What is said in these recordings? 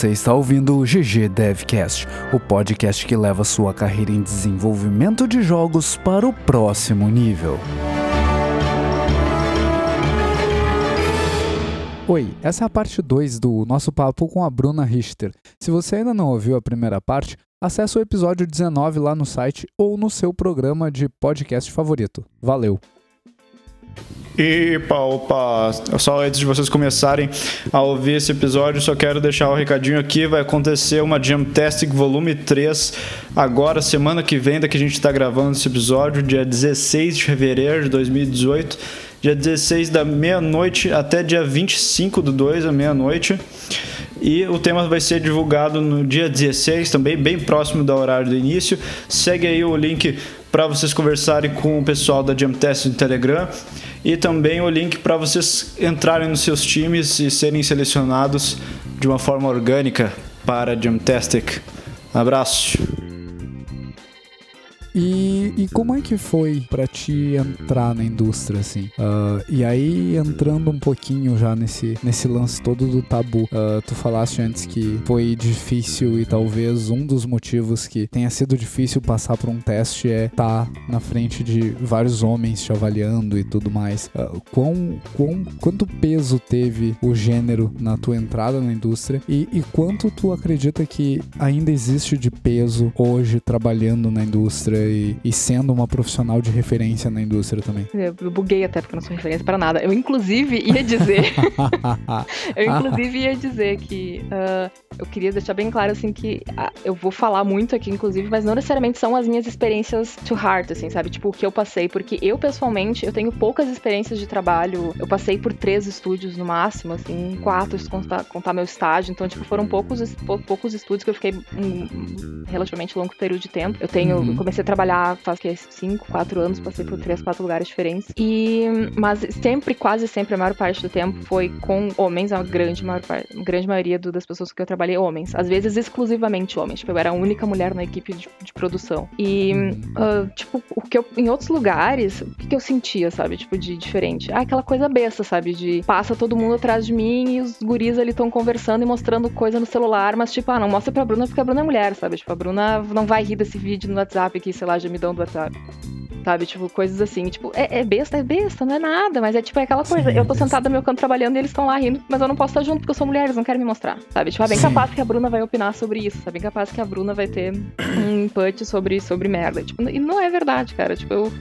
Você está ouvindo o GG Devcast, o podcast que leva sua carreira em desenvolvimento de jogos para o próximo nível. Oi, essa é a parte 2 do nosso papo com a Bruna Richter. Se você ainda não ouviu a primeira parte, acesse o episódio 19 lá no site ou no seu programa de podcast favorito. Valeu! Epa, opa, só antes de vocês começarem a ouvir esse episódio, só quero deixar o um recadinho aqui, vai acontecer uma Jam Tastic Volume 3 agora, semana que vem, da que a gente está gravando esse episódio, dia 16 de fevereiro de 2018, dia 16 da meia-noite até dia 25 do 2 à meia-noite. E o tema vai ser divulgado no dia 16, também bem próximo do horário do início. Segue aí o link para vocês conversarem com o pessoal da Jam Test no Telegram e também o link para vocês entrarem nos seus times e serem selecionados de uma forma orgânica para Jamtastic. Abraço! E, e como é que foi para ti entrar na indústria, assim? Uh, e aí, entrando um pouquinho já nesse, nesse lance todo do tabu, uh, tu falaste antes que foi difícil e talvez um dos motivos que tenha sido difícil passar por um teste é estar tá na frente de vários homens te avaliando e tudo mais. Uh, quão, quão, quanto peso teve o gênero na tua entrada na indústria e, e quanto tu acredita que ainda existe de peso hoje trabalhando na indústria e, e, sendo uma profissional de referência na indústria também. Eu buguei até porque eu não sou referência para nada. Eu inclusive ia dizer, eu inclusive ia dizer que uh, eu queria deixar bem claro assim que uh, eu vou falar muito aqui inclusive, mas não necessariamente são as minhas experiências to heart, assim, sabe? Tipo o que eu passei, porque eu pessoalmente eu tenho poucas experiências de trabalho. Eu passei por três estúdios no máximo, assim, quatro se contar, contar meu estágio. Então tipo foram poucos poucos estúdios que eu fiquei um relativamente longo período de tempo. Eu tenho uhum. comecei a trabalhar faz que cinco, quatro anos, passei por três, quatro lugares diferentes. E mas sempre, quase sempre, a maior parte do tempo foi com homens, a grande maior parte, grande maioria do, das pessoas que eu trabalhei homens, às vezes exclusivamente homens. Tipo, eu era a única mulher na equipe de, de produção. E uh, tipo, o que eu em outros lugares, o que, que eu sentia, sabe, tipo de diferente? Ah, aquela coisa besta, sabe, de passa todo mundo atrás de mim e os guris ali estão conversando e mostrando coisa no celular, mas tipo, ah, não mostra pra Bruna porque a Bruna é mulher, sabe? Tipo, a Bruna não vai rir desse vídeo no WhatsApp aqui sei lá, gemidão do WhatsApp. Sabe? Tipo, coisas assim. Tipo, é, é, besta, é besta, não é nada. Mas é tipo é aquela coisa. Sim, eu tô sentada no meu canto trabalhando e eles estão lá rindo, mas eu não posso estar junto porque eu sou mulher, eles não querem me mostrar. Sabe? Tipo, é bem Sim. capaz que a Bruna vai opinar sobre isso. É bem capaz que a Bruna vai ter um input sobre, sobre merda. Tipo, e não é verdade, cara. Tipo, eu,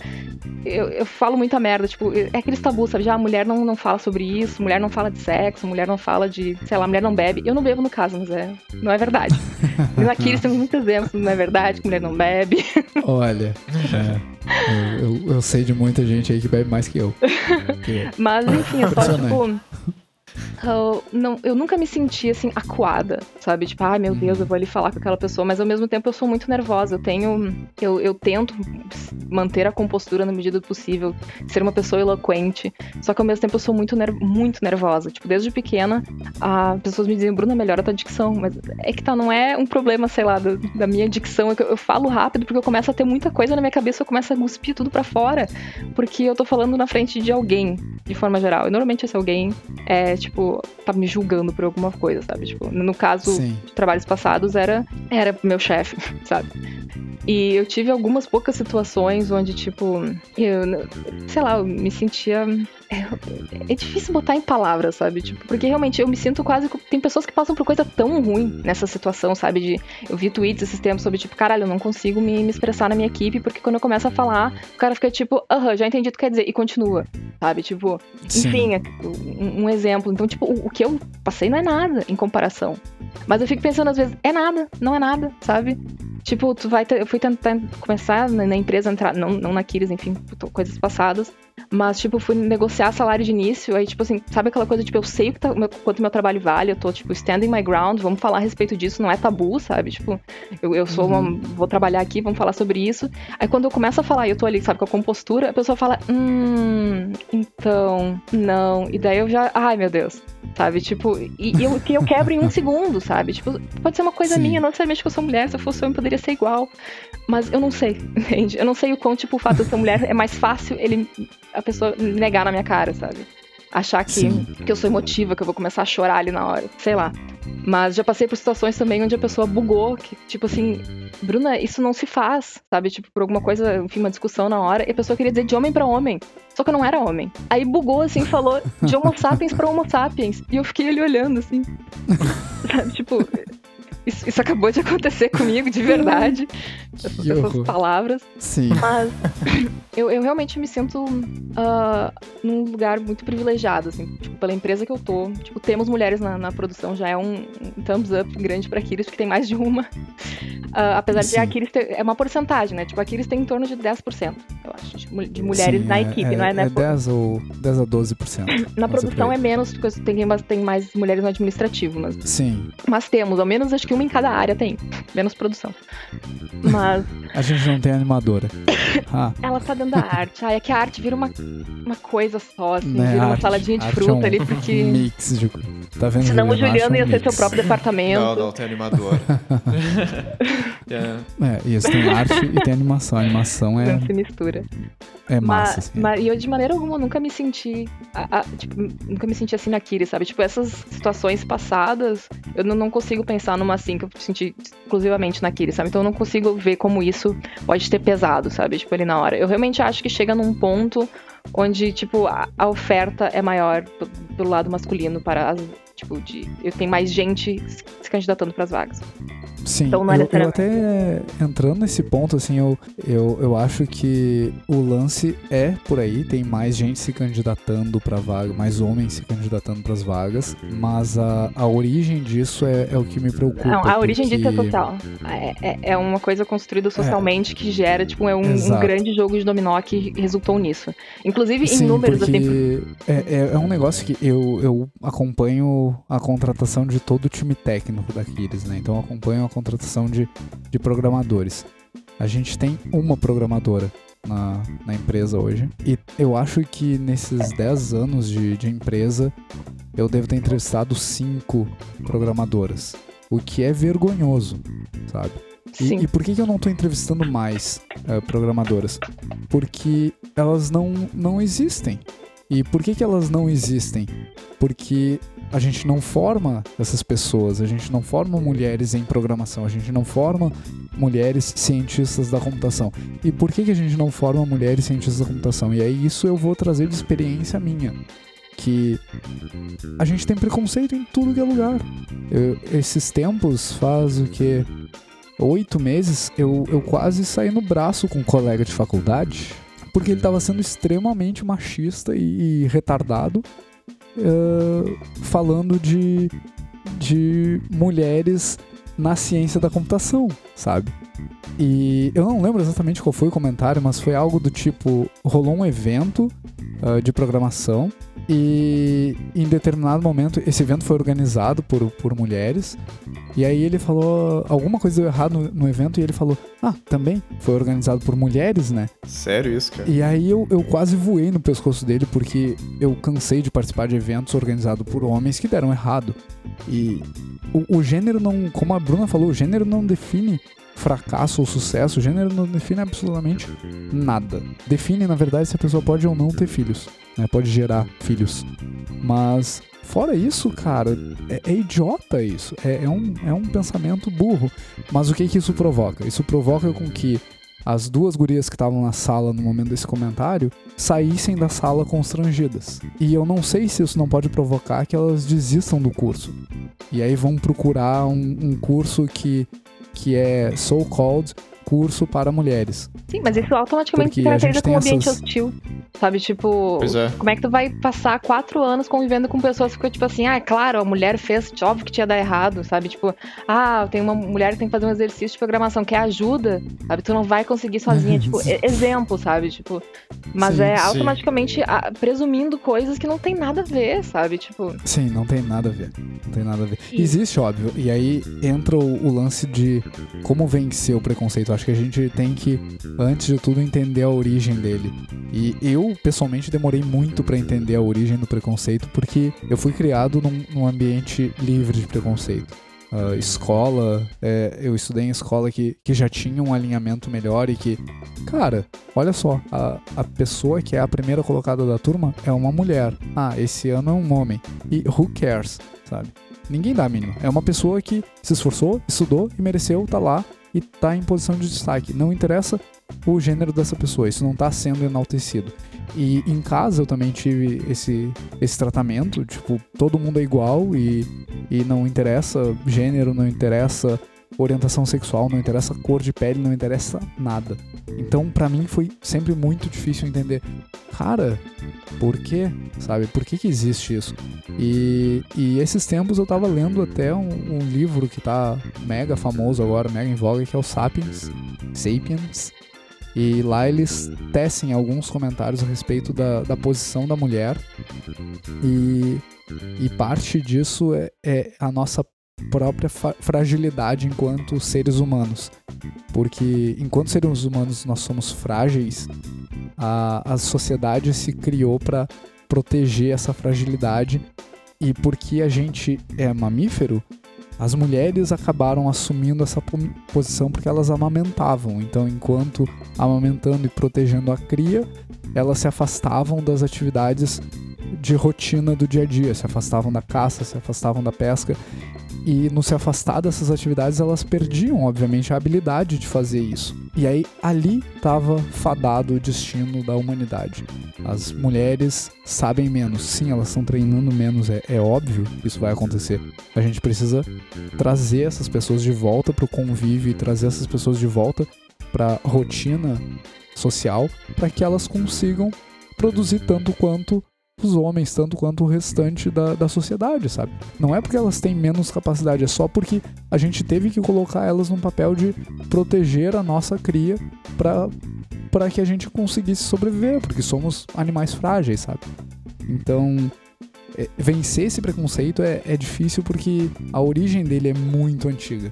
eu, eu falo muita merda, tipo, é aqueles tabus, sabe? Já a mulher não, não fala sobre isso, mulher não fala de sexo, mulher não fala de, sei lá, mulher não bebe. Eu não bebo no caso, mas é, não é verdade. Mas aqui eles temos muitos exemplos, não é verdade, que mulher não bebe. Olha, é, eu, eu, eu, sei de muita gente aí que bebe mais que eu. Que... Mas enfim, é só tipo eu, não, eu nunca me senti assim, acuada, sabe? Tipo, ai ah, meu Deus, eu vou ali falar com aquela pessoa, mas ao mesmo tempo eu sou muito nervosa. Eu tenho. Eu, eu tento manter a compostura na medida do possível, ser uma pessoa eloquente. Só que ao mesmo tempo eu sou muito, ner muito nervosa. Tipo, desde pequena, as pessoas me diziam, Bruna, melhora a tua dicção. Mas é que tá, não é um problema, sei lá, da minha dicção. É que eu, eu, falo rápido porque eu começo a ter muita coisa na minha cabeça, eu começo a cuspir tudo para fora. Porque eu tô falando na frente de alguém, de forma geral. E normalmente esse alguém é, tipo, tá me julgando por alguma coisa, sabe? Tipo, no caso Sim. trabalhos passados, era, era meu chefe, sabe? E eu tive algumas poucas situações onde, tipo, eu, sei lá, eu me sentia é, é, difícil botar em palavras, sabe? Tipo, porque realmente eu me sinto quase. Tem pessoas que passam por coisa tão ruim nessa situação, sabe? De. Eu vi tweets esses tempos sobre, tipo, caralho, eu não consigo me, me expressar na minha equipe, porque quando eu começo a falar, o cara fica tipo, aham, já entendi o que quer dizer, e continua, sabe? Tipo, enfim, é, um, um, exemplo. Então, tipo, o, o que eu passei não é nada em comparação. Mas eu fico pensando às vezes, é nada, não é nada, sabe? Tipo, tu vai ter, eu fui tentar começar na, na empresa, entrar, não, não na Kiris, enfim, coisas passadas. Mas, tipo, fui negociar salário de início, aí, tipo assim, sabe aquela coisa, tipo, eu sei tá, meu, quanto meu trabalho vale, eu tô, tipo, standing my ground, vamos falar a respeito disso, não é tabu, sabe? Tipo, eu, eu sou uhum. uma. Vou trabalhar aqui, vamos falar sobre isso. Aí quando eu começo a falar e eu tô ali, sabe, com a compostura, a pessoa fala, hum, então, não. E daí eu já. Ai, meu Deus. Sabe? Tipo, e, e eu, que eu quebro em um segundo, sabe? Tipo, pode ser uma coisa Sim. minha, não necessariamente que eu sou mulher, se eu fosse homem poderia ser igual. Mas eu não sei, entende? Eu não sei o quão, tipo, o fato de ser mulher é mais fácil ele a pessoa negar na minha cara, sabe? achar que, que eu sou emotiva, que eu vou começar a chorar ali na hora, sei lá. Mas já passei por situações também onde a pessoa bugou, que, tipo assim, Bruna, isso não se faz, sabe? Tipo, por alguma coisa, enfim, uma discussão na hora, e a pessoa queria dizer de homem para homem. Só que eu não era homem. Aí bugou, assim, falou de homo sapiens pra homo sapiens. E eu fiquei ali olhando, assim. sabe? Tipo, isso, isso, acabou de acontecer comigo, de verdade. Essas, essas palavras. Sim. Mas eu, eu realmente me sinto uh, num lugar muito privilegiado, assim, tipo, pela empresa que eu tô. Tipo, temos mulheres na, na produção, já é um, um thumbs up grande pra Kiris, porque tem mais de uma. Uh, apesar Sim. de a Kiris ter, é uma porcentagem, né? Tipo, a Kiris tem em torno de 10%, eu acho, de, de mulheres Sim, na é, equipe, é, não é, né? É 10 ou 10 a 12%. na produção é menos, porque tem, tem mais mulheres no administrativo, mas. Sim. Mas temos, ao menos acho que uma em cada área tem, menos produção. Mas. a gente não tem animadora. Ah. Ela tá dando a arte. Ah, é que a arte vira uma, uma coisa só, assim, né? vira uma arte, saladinha de fruta é um ali, porque. Mix de. Tá vendo? Senão o Juliano ia ser seu próprio departamento. Não, não, tem animadora. yeah. É, isso, tem arte e tem animação. A animação é. Não se mistura. É massa, mas, assim. Mas, e eu, de maneira alguma, nunca me senti. A, a, tipo, nunca me senti assim na Kiri, sabe? Tipo, essas situações passadas, eu não, não consigo pensar numa assim que eu senti exclusivamente na Kiri, sabe? Então eu não consigo ver como isso pode ter pesado, sabe? Tipo, ali na hora. Eu realmente acho que chega num ponto onde, tipo, a, a oferta é maior pelo lado masculino para as. Tipo, de. Eu tenho mais gente se candidatando para as vagas. Sim, então, não é eu, eu até entrando nesse ponto, assim, eu, eu, eu acho que o lance é por aí, tem mais gente se candidatando para vaga, mais homens se candidatando para as vagas, mas a, a origem disso é, é o que me preocupa. Não, a origem porque... disso é social. É, é, é uma coisa construída socialmente é, que gera, tipo, é um, um, grande jogo de dominó que resultou nisso. Inclusive, Sim, em números, porque assim. É, é, é um negócio que eu, eu acompanho a contratação de todo o time técnico da Kiris, né? Então eu acompanho a contratação de, de programadores. A gente tem uma programadora na, na empresa hoje. E eu acho que nesses 10 anos de, de empresa, eu devo ter entrevistado cinco programadoras. O que é vergonhoso, sabe? E, e, por que, que eu não estou entrevistando mais uh, programadoras? Porque elas não, não existem. E por que, que elas não existem? Porque a gente não forma essas pessoas, a gente não forma mulheres em programação, a gente não forma mulheres cientistas da computação. E por que, que a gente não forma mulheres cientistas da computação? E aí isso eu vou trazer de experiência minha. Que a gente tem preconceito em tudo que é lugar. Eu, esses tempos faz o que? Oito meses eu, eu quase saí no braço com um colega de faculdade porque ele estava sendo extremamente machista e, e retardado uh, falando de, de mulheres na ciência da computação, sabe? E eu não lembro exatamente qual foi o comentário, mas foi algo do tipo: rolou um evento uh, de programação e em determinado momento esse evento foi organizado por, por mulheres. E aí ele falou. Alguma coisa deu errado no, no, evento e ele falou: Ah, também foi organizado por mulheres, né? Sério isso, cara? E aí eu, eu quase voei no pescoço dele porque eu cansei de participar de eventos organizados por homens que deram errado. E o, o gênero não. Como a Bruna falou, o gênero não define fracasso ou sucesso, gênero não define absolutamente nada. Define, na verdade, se a pessoa pode ou não ter filhos, né? Pode gerar filhos. Mas fora isso, cara, é, é idiota isso. É, é, um, é um pensamento burro. Mas o que que isso provoca? Isso provoca com que as duas gurias que estavam na sala no momento desse comentário saíssem da sala constrangidas. E eu não sei se isso não pode provocar que elas desistam do curso. E aí vão procurar um, um curso que que é so-called curso para mulheres. Sim, mas isso automaticamente se caracteriza como um ambiente essas... hostil. Sabe, tipo, é. como é que tu vai passar quatro anos convivendo com pessoas que ficam tipo assim, ah, é claro, a mulher fez, óbvio que tinha dar errado, sabe? Tipo, ah, tem uma mulher que tem que fazer um exercício de programação, quer ajuda, sabe? Tu não vai conseguir sozinha, tipo, exemplo, sabe? Tipo, mas sim, é sim. automaticamente a, presumindo coisas que não tem nada a ver, sabe? Tipo. Sim, não tem nada a ver. Não tem nada a ver. Existe, óbvio, e aí entra o, o lance de como vencer o preconceito acho que a gente tem que, antes de tudo, entender a origem dele. E eu, pessoalmente, demorei muito para entender a origem do preconceito, porque eu fui criado num, num ambiente livre de preconceito. uh, escola. É, eu estudei em escola que, que já tinha um alinhamento melhor e que, cara, olha só, a, a pessoa que é a primeira colocada da turma é uma mulher. Ah, esse ano é um homem. E who cares, sabe? Ninguém dá a mínima. É uma pessoa que se esforçou, estudou e mereceu, tá lá e tá em posição de destaque. Não interessa o gênero dessa pessoa, isso não tá sendo enaltecido. E em casa eu também tive esse, esse tratamento, tipo, todo mundo é igual e, e não interessa gênero, não interessa orientação sexual, não interessa cor de pele, não interessa nada. Então, para mim foi sempre muito difícil entender, cara, por quê? Sabe? Por que que existe isso? E, e esses tempos eu tava lendo até um, um livro que tá mega famoso agora, mega em voga, que é o Sapiens, Sapiens, e lá eles tecem alguns comentários a respeito da, da posição da mulher. E, e parte disso é, é a nossa própria fragilidade enquanto seres humanos. Porque enquanto seres humanos nós somos frágeis, a, a sociedade se criou para proteger essa fragilidade. E porque a gente é mamífero, as mulheres acabaram assumindo essa posição porque elas amamentavam. Então, enquanto amamentando e protegendo a cria, elas se afastavam das atividades de rotina do dia a dia, se afastavam da caça, se afastavam da pesca. E no se afastar dessas atividades, elas perdiam, obviamente, a habilidade de fazer isso. E aí, ali estava fadado o destino da humanidade. As mulheres sabem menos. Sim, elas estão treinando menos, é, é óbvio que isso vai acontecer. A gente precisa trazer essas pessoas de volta para o convívio e trazer essas pessoas de volta para a rotina social para que elas consigam produzir tanto quanto os homens, tanto quanto o restante da, da sociedade, sabe? Não é porque elas têm menos capacidade, é só porque a gente teve que colocar elas num papel de proteger a nossa cria para que a gente conseguisse sobreviver, porque somos animais frágeis, sabe? Então, vencer esse preconceito é, é, difícil porque a origem dele é muito antiga.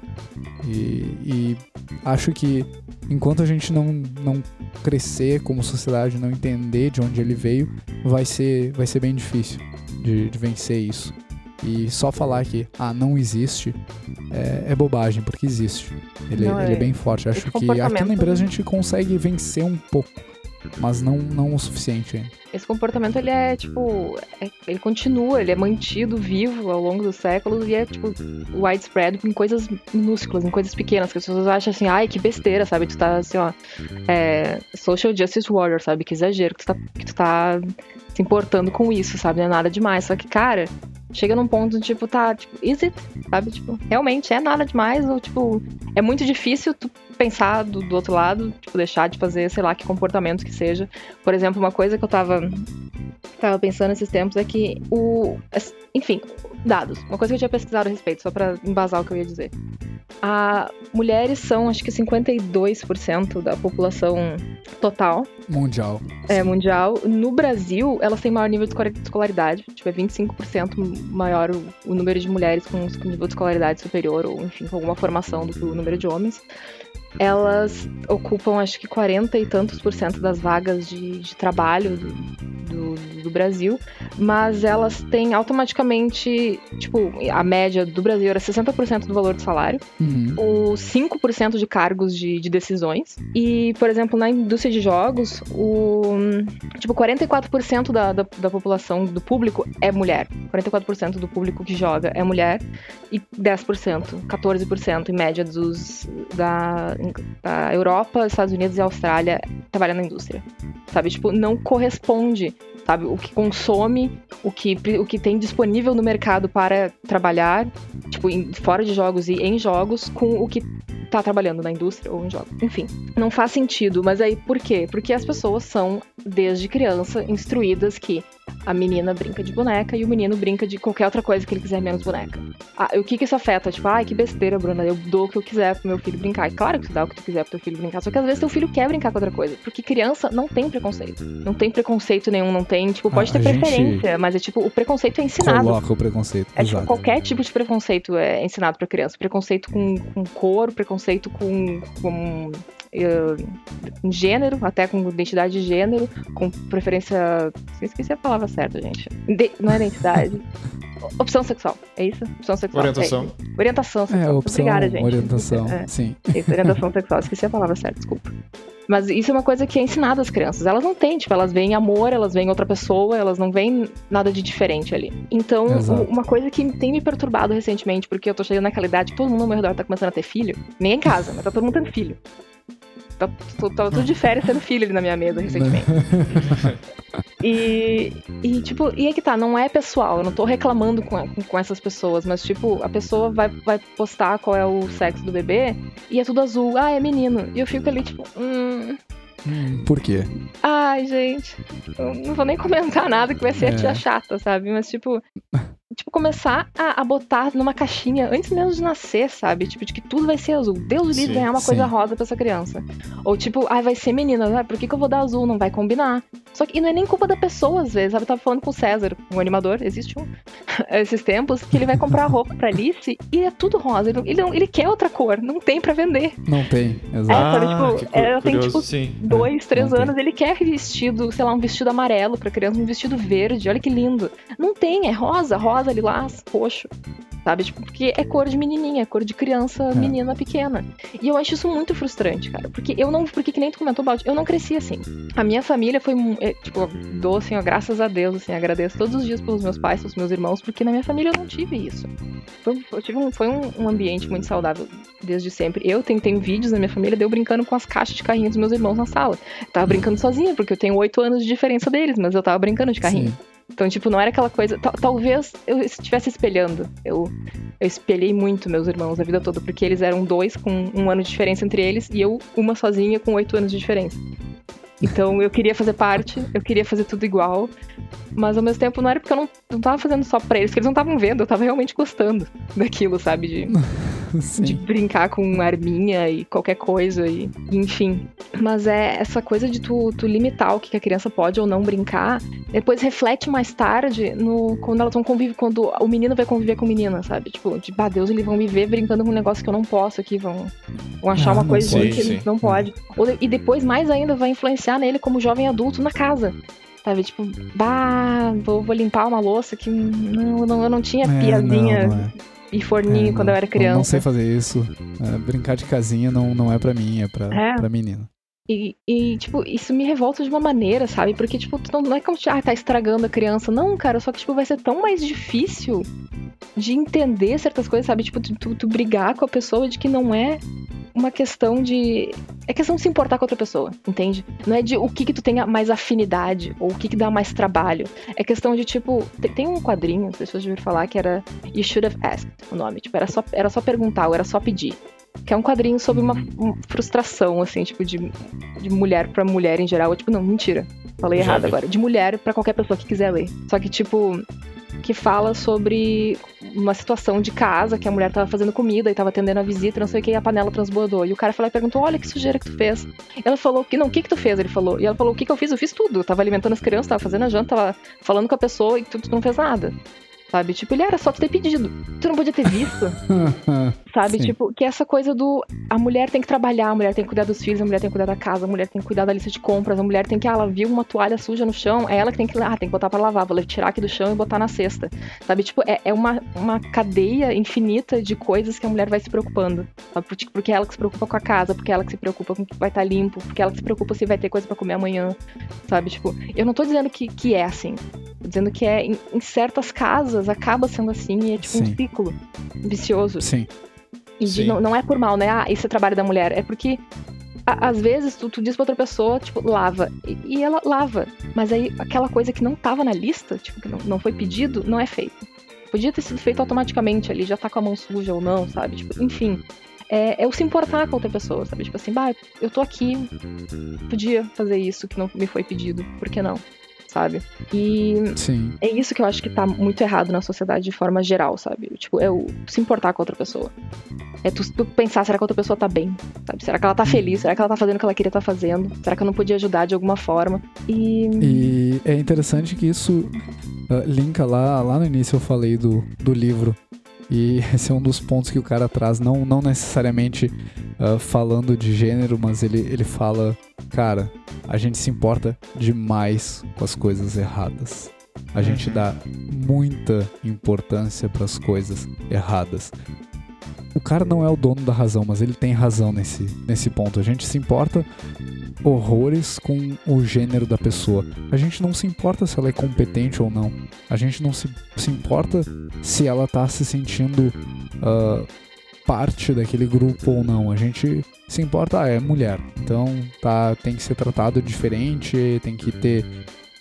E, e, acho que enquanto a gente não, não crescer como sociedade, não entender de onde ele veio, vai ser, vai ser bem difícil de, de vencer isso. E só falar que, ah, não existe, é, é bobagem, porque existe. Ele, não, ele é, é, bem forte. Acho que aqui na empresa a gente consegue vencer um pouco, mas não, não o suficiente ainda. Esse comportamento, ele é, tipo, é, ele continua, ele é mantido vivo ao longo dos séculos e é, tipo, widespread em coisas minúsculas, em coisas pequenas, que as pessoas acham assim, ai, que besteira, sabe? Tu tá, assim, ó, é, social justice warrior, sabe? Que exagero, que tu tá, que tu tá se importando com isso, sabe? Não é nada demais. Só que, cara, chega num ponto, tipo, tá, tipo, is it? Sabe? Tipo, realmente é nada demais, ou, tipo, é muito difícil tu pensar do, do outro lado, tipo, deixar de fazer, sei lá, que comportamento que seja. Por exemplo, uma coisa que eu tava, tava pensando esses tempos é que o. Enfim, dados. Uma coisa que eu tinha pesquisado a respeito, só para embasar o que eu ia dizer. A, mulheres são, acho que 52% da população total. Mundial. É, mundial. No Brasil, elas têm maior nível de escolaridade. Tipo, é 25% maior o, o, número de mulheres com, com nível de escolaridade superior, ou enfim, com alguma formação do que o número de homens elas ocupam acho que 40 e tantos por cento das vagas de, de trabalho do, do, do, Brasil, mas elas têm automaticamente, tipo, a média do Brasil era 60% do valor do salário, uhum. os 5% de cargos de, de, decisões, e, por exemplo, na indústria de jogos, o, tipo, 44% da, da, da população, do público é mulher, 44% do público que joga é mulher, e 10%, 14% em média dos, da, a Europa, Estados Unidos e Austrália trabalham na indústria. Sabe? Tipo, não corresponde, sabe? O que consome, o que, o que tem disponível no mercado para trabalhar, tipo, em, fora de jogos e em jogos, com o que tá trabalhando na indústria ou em jogos. Enfim, não faz sentido. Mas aí por quê? Porque as pessoas são, desde criança, instruídas que a menina brinca de boneca e o menino brinca de qualquer outra coisa que ele quiser menos boneca. Ah, o que que isso afeta? Tipo, ai, que besteira, Bruna, eu dou o que eu quiser pro meu filho brincar. E claro que tu dá o que tu quiser pro teu filho brincar, só que às vezes teu filho quer brincar com outra coisa. Porque criança não tem preconceito. Não tem preconceito nenhum, não tem, tipo, pode ter preferência, mas é tipo, o preconceito é ensinado. Coloca o preconceito. É tipo, qualquer tipo de preconceito é ensinado pra criança. Preconceito com, com cor, preconceito com, com uh, gênero, até com identidade de gênero, com preferência. Esqueci a palavra certa, gente. De... Não é identidade. Opção sexual, é isso? Opção sexual. Orientação. É, orientação É, sexual. opção, Obrigada, gente. orientação, É. sim. Isso, orientação sexual. Esqueci a palavra certa, desculpa. Mas isso é uma coisa que é ensinada às crianças. Elas não têm, tipo, elas veem amor, elas veem outra pessoa, elas não veem nada de diferente ali. Então, Exato. uma coisa que tem me perturbado recentemente, porque eu tô chegando naquela idade que todo mundo ao meu redor tá começando a ter filho, nem em casa, mas tá todo mundo tendo filho. Tá, tô, tô tudo de férias tendo filho ali na minha mesa recentemente. E, e, tipo, e é que tá, não é pessoal, eu não tô reclamando com, com, com essas pessoas, mas, tipo, a pessoa vai, vai postar qual é o sexo do bebê e é tudo azul, ah, é menino. E eu fico ali, tipo, hum, Por quê? ai, gente, eu não vou nem comentar nada que vai ser a É. tia chata, sabe? Mas, tipo. Tipo, começar a, a botar numa caixinha antes mesmo de nascer, sabe? Tipo, de que tudo vai ser azul. Deus livre ganhar uma coisa sim. rosa pra essa criança. Ou tipo, ai, vai ser menina, ah, por que, que eu vou dar azul? Não vai combinar. Só que e não é nem culpa da pessoa, às vezes. Sabe? Eu tava falando com o César, um animador, existe um, esses tempos, que ele vai comprar roupa pra Alice e é tudo rosa. Ele, não- ele, ele quer outra cor, não tem pra vender. Não tem, É, exato. sabe, Ah, tipo, cu- ela tem, curioso, tipo, sim. dois, três não tem. anos, ele quer vestido, sei lá, um vestido amarelo pra criança, um vestido verde, olha que lindo. Não tem, é rosa, rosa, lilás, roxo. Sabe? Tipo, porque é cor de menininha, é cor de criança, menina pequena. E eu acho isso muito frustrante, cara. Porque eu não. Porque que nem tu comentou, Baldi, eu não cresci assim. A minha família foi. é, tipo, dou assim, ó, graças a Deus, assim, agradeço todos os dias pelos meus pais, pelos meus irmãos, porque na minha família eu não tive isso. Foi, eu tive um, foi um, um ambiente muito saudável desde sempre. Eu tenho, tenho vídeos na minha família de eu brincando com as caixas de carrinho dos meus irmãos na sala. Eu tava brincando sozinha, porque eu tenho oito anos de diferença deles, mas eu tava brincando de carrinho. Sim. Então, tipo, não era aquela coisa. tal- talvez eu estivesse espelhando. Eu, eu espelhei muito meus irmãos a vida toda, porque eles eram dois com um ano de diferença entre eles e eu, uma sozinha, com oito anos de diferença. Então eu queria fazer parte, eu queria fazer tudo igual, mas ao mesmo tempo não era porque eu não, não tava fazendo só pra eles, que eles não estavam vendo, eu tava realmente gostando daquilo, sabe? De, de brincar com arminha e qualquer coisa, e enfim. Mas é essa coisa de tu, tu limitar o que a criança pode ou não brincar, depois reflete mais tarde no quando elas vão conviver, quando o menino vai conviver com a menina, sabe? Tipo, de bah, Deus, eles vão me ver brincando com um negócio que eu não posso aqui, vão, vão achar Ah, uma não coisa pode. que Sim, não pode. Ou e depois, mais ainda, vai influenciar nele como jovem adulto na casa. Sabe, tipo, bah, vou, vou limpar uma louça que não, não, eu não tinha É, piazinha não, não é. E forninho É, quando não, eu era criança. Não, sei fazer isso. É, brincar de casinha não, não é pra mim, é pra, É. pra menina. E, e, tipo, isso me revolta de uma maneira, sabe? Porque, tipo, tu não, não é como, tipo, ah, tá estragando a criança. Não, cara, só que, tipo, vai ser tão mais difícil de entender certas coisas, sabe? Tipo, tu, tu, tu brigar com a pessoa de que não é uma questão de. É questão de se importar com outra pessoa, entende? Não é de o que que tu tenha mais afinidade ou o que que dá mais trabalho. É questão de, tipo, tem, tem um quadrinho, se vocês já ouviram falar, que era You Should Have Asked, o nome. Tipo, era só, era só perguntar ou era só pedir. Que é um quadrinho sobre uma, uma frustração, assim, tipo, de, de mulher pra mulher em geral. Tipo, não, mentira. Falei Já errado vi. agora. De mulher pra qualquer pessoa que quiser ler. Só que, tipo, que fala sobre uma situação de casa que a mulher tava fazendo comida e tava atendendo a visita, não sei o que, e a panela transbordou. E o cara foi lá e perguntou: Olha que sujeira que tu fez. Ela falou: que Não, o que que tu fez? Ele falou. E ela falou: O que que eu fiz? Eu fiz tudo. Eu tava alimentando as crianças, tava fazendo a janta, tava falando com a pessoa e tu, tu não fez nada. Sabe? Tipo, ele era só tu ter pedido. Tu não podia ter visto. Sabe? Sim. Tipo, que essa coisa do. A mulher tem que trabalhar, a mulher tem que cuidar dos filhos, a mulher tem que cuidar da casa, a mulher tem que cuidar da lista de compras, a mulher tem que. Ah, ela viu uma toalha suja no chão, é ela que tem que. Ah, tem que botar pra lavar, vou tirar aqui do chão e botar na cesta. Sabe? Tipo, é, é uma, uma cadeia infinita de coisas que a mulher vai se preocupando. Sabe? Porque, é ela que se preocupa com a casa, porque é ela que se preocupa com o que vai estar limpo, porque é ela que se preocupa se vai ter coisa pra comer amanhã. Sabe? Tipo, eu não tô dizendo que, que é assim. Dizendo que é em, em certas casas acaba sendo assim e é tipo um Sim. ciclo vicioso. Sim. E de- não, não é por mal, né? Ah, isso é trabalho da mulher. É porque, a- às vezes, tu, tu diz pra outra pessoa, tipo, lava. E, e ela lava. Mas aí, aquela coisa que não tava na lista, tipo, que não, não foi pedido, não é feito. Podia ter sido feito automaticamente ali, já tá com a mão suja ou não, sabe? Tipo, enfim. É, é o se importar com outra pessoa, sabe? Tipo assim, bah, eu tô aqui, podia fazer isso que não me foi pedido, por que não? Sabe? E Sim. é isso que eu acho que tá muito errado na sociedade de forma geral, sabe? Tipo, é o se importar com a outra pessoa. É tu, tu pensar, será que a outra pessoa tá bem? Sabe? Será que ela tá feliz? Será que ela tá fazendo o que ela queria estar fazendo? Será que eu não podia ajudar de alguma forma? E. E é interessante que isso ah, linka lá, lá no início eu falei do, do livro. E esse é um dos pontos que o cara traz, não, não necessariamente ah, falando de gênero, mas ele, ele fala, cara, a gente se importa demais com as coisas erradas. A gente dá muita importância para as coisas erradas. O cara não é o dono da razão, mas ele tem razão nesse, nesse ponto. A gente se importa horrores com o gênero da pessoa. A gente não se importa se ela é competente ou não. A gente não se, se importa se ela tá se sentindo uh, parte daquele grupo ou não. A gente se importa, ah, é mulher. Então tá, tem que ser tratado diferente, tem que ter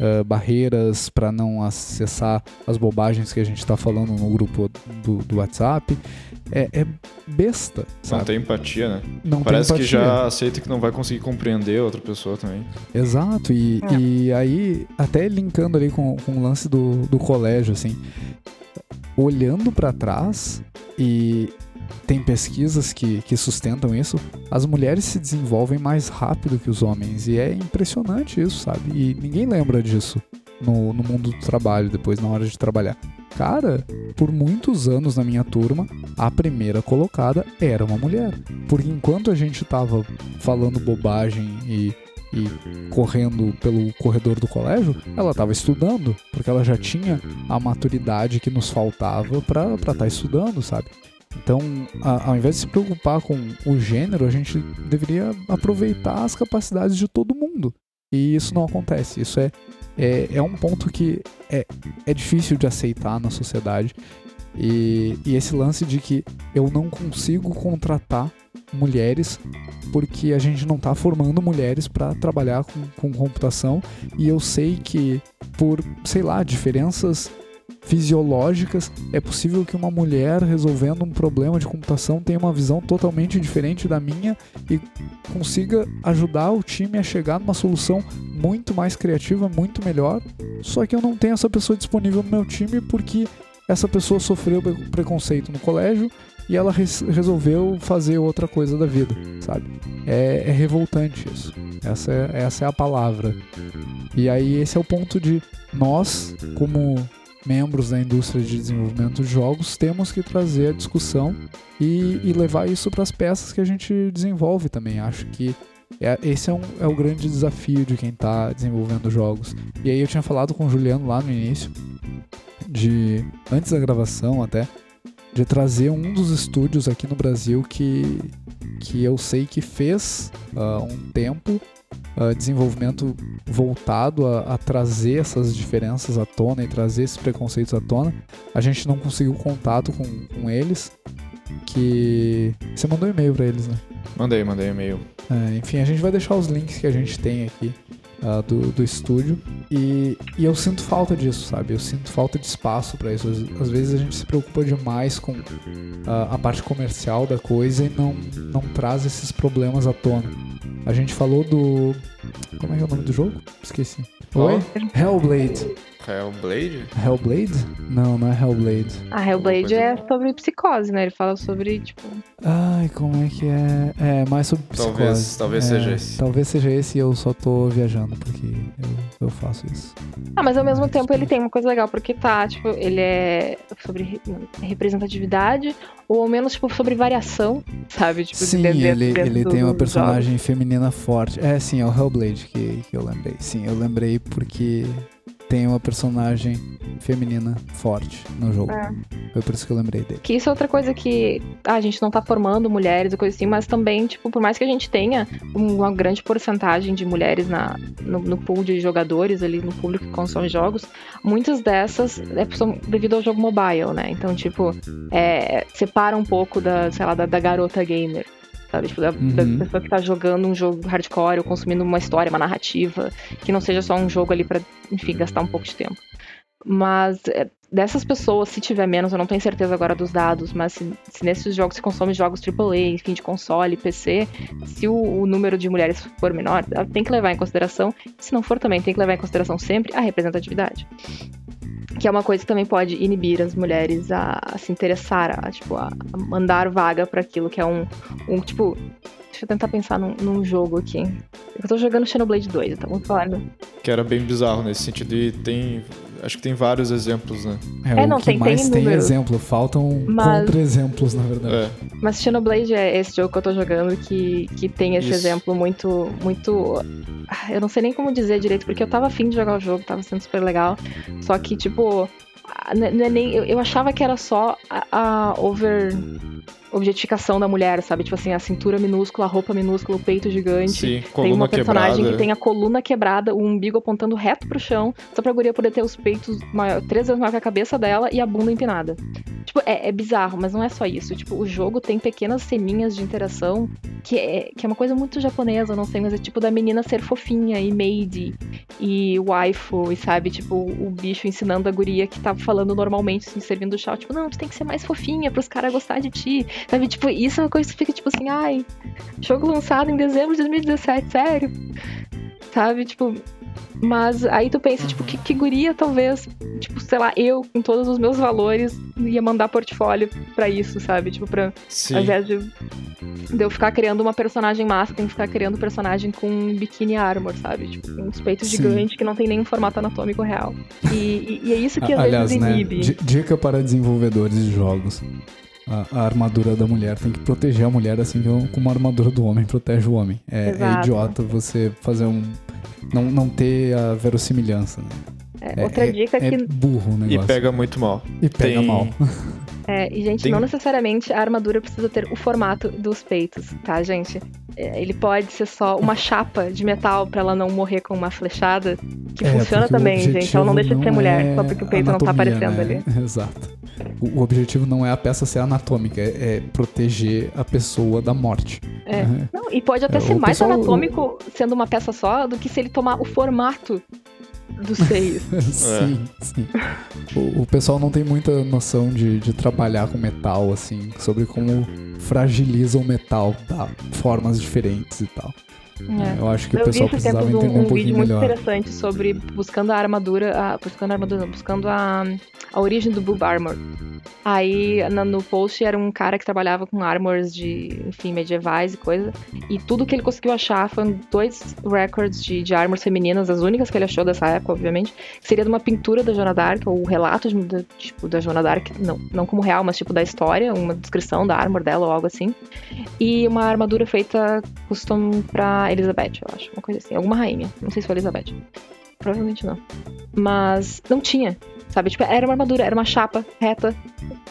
uh, barreiras para não acessar as bobagens que a gente está falando no grupo do, do WhatsApp. É, é, besta. Sabe? Não tem empatia, né? Não Parece tem empatia. que já aceita que não vai conseguir compreender outra pessoa também. Exato, e, é. e aí, até linkando ali com, com o lance do, do colégio, assim, olhando para trás e tem pesquisas que, que sustentam isso, as mulheres se desenvolvem mais rápido que os homens. E é impressionante isso, sabe? E ninguém lembra disso no, no mundo do trabalho, depois na hora de trabalhar. Cara, por muitos anos na minha turma, a primeira colocada era uma mulher. Porque enquanto a gente tava falando bobagem e e correndo pelo corredor do colégio, ela estava estudando, porque ela já tinha a maturidade que nos faltava para estar tá estudando, sabe? Então, a, ao invés de se preocupar com o gênero, a gente deveria aproveitar as capacidades de todo mundo. E isso não acontece. Isso é, é, é um ponto que é, é difícil de aceitar na sociedade. E, e esse lance de que eu não consigo contratar mulheres porque a gente não está formando mulheres para trabalhar com, com computação e eu sei que por, sei lá, diferenças fisiológicas, é possível que uma mulher resolvendo um problema de computação tenha uma visão totalmente diferente da minha e consiga ajudar o time a chegar numa solução muito mais criativa, muito melhor. Só que eu não tenho essa pessoa disponível no meu time porque essa pessoa sofreu preconceito no colégio e ela res resolveu fazer outra coisa da vida, sabe? É, é revoltante isso. Essa é, essa é a palavra. E aí esse é o ponto de nós, como membros da indústria de desenvolvimento de jogos, temos que trazer a discussão e, e levar isso para as peças que a gente desenvolve também. Acho que é, esse é, um, é o grande desafio de quem está desenvolvendo jogos. E aí eu tinha falado com o Juliano lá no início, de antes da gravação até, de trazer um dos estúdios aqui no Brasil que, que eu sei que fez uh, um tempo uh, desenvolvimento voltado a, a, trazer essas diferenças à tona e trazer esses preconceitos à tona. A gente não conseguiu contato com, com eles. Que. Você mandou e-mail para eles, né? Mandei, mandei e-mail. É, enfim, a gente vai deixar os links que a gente tem aqui uh, do, do estúdio. E, e eu sinto falta disso, sabe? Eu sinto falta de espaço para isso. Às, às, vezes a gente se preocupa demais com uh, a parte comercial da coisa e não, não traz esses problemas à tona. A gente falou do. Como é que é o nome do jogo? Esqueci. Oi? Hellblade. Hellblade? Hellblade? Não, não é Hellblade. A Hellblade é sobre psicose, né? Ele fala sobre, tipo. Ai, como é que é? É, mais sobre psicose. Talvez, talvez é, seja esse. Talvez seja esse e eu só tô viajando porque eu, eu faço isso. Ah, mas ao mesmo tempo ele tem uma coisa legal, porque tá, tipo, ele é sobre representatividade, ou ao menos, tipo, sobre variação, sabe? Tipo, sim, ele, ele tem uma personagem feminina forte. É, sim, é o Hellblade que, que eu lembrei. Sim, eu lembrei porque tem uma personagem feminina forte no jogo. É. Foi por isso que eu lembrei dele. Que isso é outra coisa que ah, a gente não tá formando mulheres e coisa assim, mas também, tipo, por mais que a gente tenha uma grande porcentagem de mulheres na, no, no pool de jogadores ali, no público que consome jogos, muitas dessas é, são devido ao jogo mobile, né? Então, tipo, é, separa um pouco da, sei lá, da, da garota gamer sabe? Tipo, da, uhum. da, pessoa que tá jogando um jogo hardcore ou consumindo uma história, uma narrativa, que não seja só um jogo ali pra, enfim, gastar um pouco de tempo. Mas é, dessas pessoas, se tiver menos, eu não tenho certeza agora dos dados, mas se, se nesses jogos se consome jogos AAA, enfim, de console, PC, se o, o, número de mulheres for menor, tem que levar em consideração. Se não for também, tem que levar em consideração sempre a representatividade que é uma coisa que também pode inibir as mulheres a, a se interessar, a, tipo, a, mandar vaga para aquilo que é um, um tipo Deixa eu tentar pensar num, num jogo aqui. Eu tô jogando Xenoblade 2, então vamos falar. Que era bem bizarro nesse sentido. E tem. Acho que tem vários exemplos, né? É, É, o não, que tem- tem mais tem, número. exemplo, faltam Mas- contra-exemplos, na verdade. É. Mas Xenoblade é esse jogo que eu tô jogando que, que tem esse Isso. exemplo muito, muito. Ah, Eu não sei nem como dizer direito, porque eu tava afim de jogar o jogo, tava sendo super legal. Só que, tipo, ah, nem, eu, eu achava que era só a, a over. Objetificação da mulher, sabe? Tipo assim, a cintura minúscula, a roupa minúscula, o peito gigante. Sim, Tem uma personagem quebrada. que tem a coluna quebrada, o umbigo apontando reto pro chão, só pra guria poder ter os peitos maior, três vezes maior que a cabeça dela e a bunda empinada. Tipo, é, é bizarro, mas não é só isso. Tipo, o jogo tem pequenas ceninhas de interação que é, que é uma coisa muito japonesa, não sei, mas é tipo da menina ser fofinha e maid e waifu, e sabe? Tipo, o bicho ensinando a guria que tava falando normalmente, assim, servindo chá. Tipo, não, tu tem que ser mais fofinha pros caras gostar de ti. Sabe? Tipo, isso é uma coisa que fica tipo assim, ai, jogo lançado em dezembro de 2017, sério? Sabe? Tipo. Mas aí tu pensa, tipo, que, que guria talvez, tipo, sei lá, eu, com todos os meus valores, ia mandar portfólio pra isso, sabe? Tipo, pra, Sim. ao invés de, de eu ficar criando uma personagem massa, tem que ficar criando um personagem com biquíni armor, sabe? Tipo, com uns peitos Sim. gigantes que não tem nenhum formato anatômico real. E, e- e é isso que às Aliás, vezes né? inibe. di- Dica para desenvolvedores de jogos. A, a armadura da mulher tem que proteger a mulher assim como a armadura do homem protege o homem. É, é idiota você fazer um. Não, não ter a verossimilhança. Né? É, outra dica é que burro o E negócio. pega muito mal. E pega tem- mal. É, e, gente, Tem- não necessariamente a armadura precisa ter o formato dos peitos, tá, gente? É, ele pode ser só uma chapa de metal pra ela não morrer com uma flechada, que É, funciona também, gente. Ela não deixa de ser mulher, não só é porque o peito não tá anatomia, aparecendo né? ali. Exato. O, o objetivo não é a peça ser anatômica, é, é proteger a pessoa da morte. É. Uhum. Não, e pode até É, ser mais pessoal- anatômico sendo uma peça só do que se ele tomar o formato dos seios. sim, sim. O, o pessoal não tem muita noção de, de trabalhar com metal, assim, sobre como fragiliza o metal, dá formas diferentes e tal. É. Eu acho que o Eu vi pessoal precisava tempos entender um, um, um pouquinho vídeo muito melhor. interessante sobre buscando a armadura, a, buscando a armadura, não, buscando a, a origem do Boob Armor. Aí na- no post era um cara que trabalhava com armors de, enfim, medievais e coisa. E tudo que ele conseguiu achar foram dois records de, de armors femininas, as únicas que ele achou dessa época, obviamente. Que seria de uma pintura da Joana Dark, ou o relato de, da- tipo, da Joana Dark, não, não como real, mas tipo da história, uma descrição da armor dela ou algo assim. E uma armadura feita custom pra Elizabeth, eu acho. Uma coisa assim. Alguma rainha. Não sei se foi Elizabeth. Provavelmente não. Mas não tinha. Sabe? Tipo, era uma armadura, era uma chapa reta,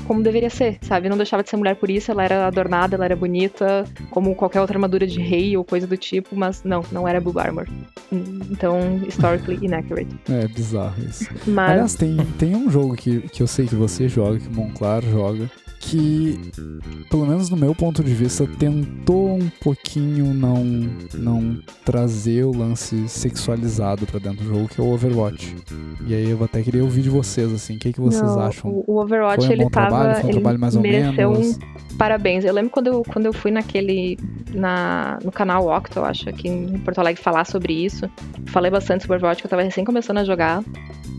como deveria ser, sabe? Não deixava de ser mulher por isso, ela era adornada, ela era bonita, como qualquer outra armadura de rei ou coisa do tipo, mas não, não era boob armor. Então, historically inaccurate. É bizarro isso. Mas. Aliás, tem, tem um jogo que, que eu sei que você joga, que o Monclar joga, que, pelo menos no meu ponto de vista, tentou um pouquinho não, não trazer o lance sexualizado pra dentro do jogo, que é o Overwatch. E aí eu até queria ouvir de vocês, assim, o que, que vocês não, acham? O, Overwatch, Foi um ele bom tava. trabalho? Foi um ele trabalho mais ou mereceu menos? um parabéns. Eu lembro quando eu, quando eu fui naquele. Na, no canal Octo, eu acho, aqui em Porto Alegre, falar sobre isso. Falei bastante sobre o Overwatch, que eu tava recém começando a jogar.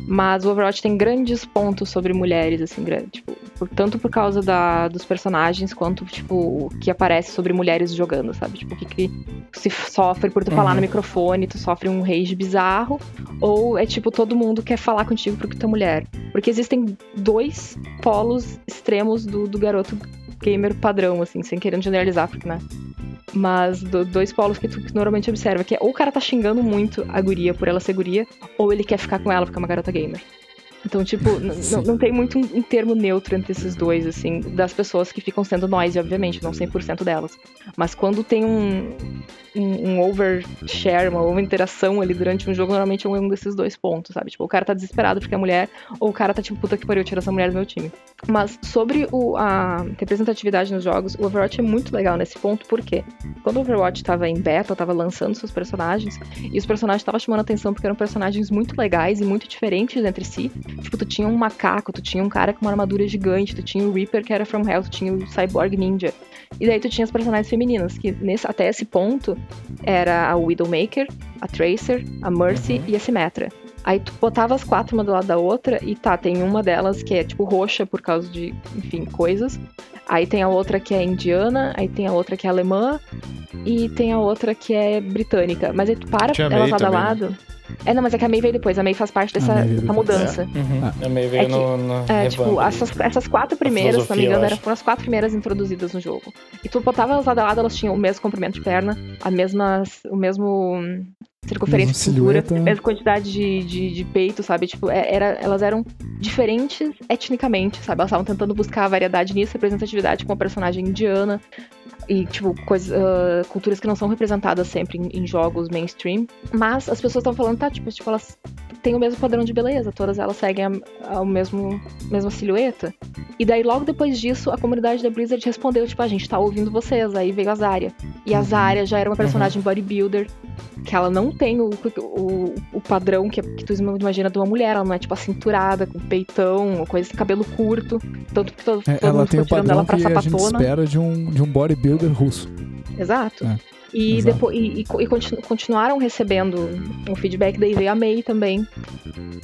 Mas o Overwatch tem grandes pontos sobre mulheres, assim, grande, tipo, por- tanto por causa da, dos personagens, quanto, tipo, o que aparece sobre mulheres jogando, sabe? Tipo, o que, que se sofre por tu falar Uhum. no microfone, tu sofre um rage bizarro, ou é tipo, todo mundo quer falar contigo porque tu é mulher. Porque existem dois polos extremos do, do garoto gamer padrão, assim, sem querendo generalizar, porque, né? Mas do- dois polos que tu que normalmente observa, que é ou o cara tá xingando muito a guria por ela ser guria, ou ele quer ficar com ela porque é uma garota gamer. Então, tipo, não tem muito um, um termo neutro entre esses dois, assim, das pessoas que ficam sendo noise, obviamente, não 100% delas. Mas quando tem um, um, um overshare, uma over-interação ali durante um jogo, normalmente é um desses dois pontos, sabe? Tipo, o cara tá desesperado porque é mulher, ou o cara tá tipo, puta que pariu, tira essa mulher do meu time. Mas sobre o- a representatividade nos jogos, o Overwatch é muito legal nesse ponto, porque quando o Overwatch tava em beta, tava lançando seus personagens, e os personagens estavam chamando atenção porque eram personagens muito legais e muito diferentes entre si. Tipo, tu tinha um macaco, tu tinha um cara com uma armadura gigante, tu tinha o Reaper que era From Hell, tu tinha o Cyborg Ninja. E daí tu tinha as personagens femininas, que nesse, até esse ponto era a Widowmaker, a Tracer, a Mercy Uhum. e a Symmetra. Aí tu botava as quatro uma do lado da outra e tá, tem uma delas que é tipo roxa por causa de, enfim, coisas. Aí tem a outra que é indiana, aí tem a outra que é alemã, e tem a outra que é britânica. Mas aí tu para elas lado a também, lado. É, não, mas é que a May veio depois. A May faz parte dessa, dessa mudança. Uhum. Ah. A May veio É que- no, no É, tipo, essas, essas quatro primeiras, se não me engano, eram foram as quatro primeiras introduzidas no jogo. E tu botava elas lado a lado, elas tinham o mesmo comprimento de perna, a mesma, o mesmo circunferência de cintura, silhueta. mesma quantidade de, de, de peito, sabe? Tipo, é- era, elas eram diferentes etnicamente, sabe? Elas estavam tentando buscar a variedade nisso, representatividade com a personagem indiana e, tipo, coisas, ah, culturas que não são representadas sempre em, em jogos mainstream. Mas as pessoas estão falando, tá, tipo, tipo, elas têm o mesmo padrão de beleza, todas elas seguem a, a mesmo, mesma silhueta. E daí, logo depois disso, a comunidade da Blizzard respondeu, tipo, a gente tá ouvindo vocês. Aí veio a Zarya. E a Zarya já era uma personagem bodybuilder, que ela não tem o, o, o padrão que, que tu imagina de uma mulher. Ela não é, tipo, acinturada, com peitão, coisa assim, cabelo curto. Tanto que todo, É, todo ela mundo tem o ela padrão pra que a gente sapatona. espera de um, de um bodybuilder russo. Exato. É, E, exato. depois, e, e e continu- continuaram recebendo o feedback, daí veio a May também.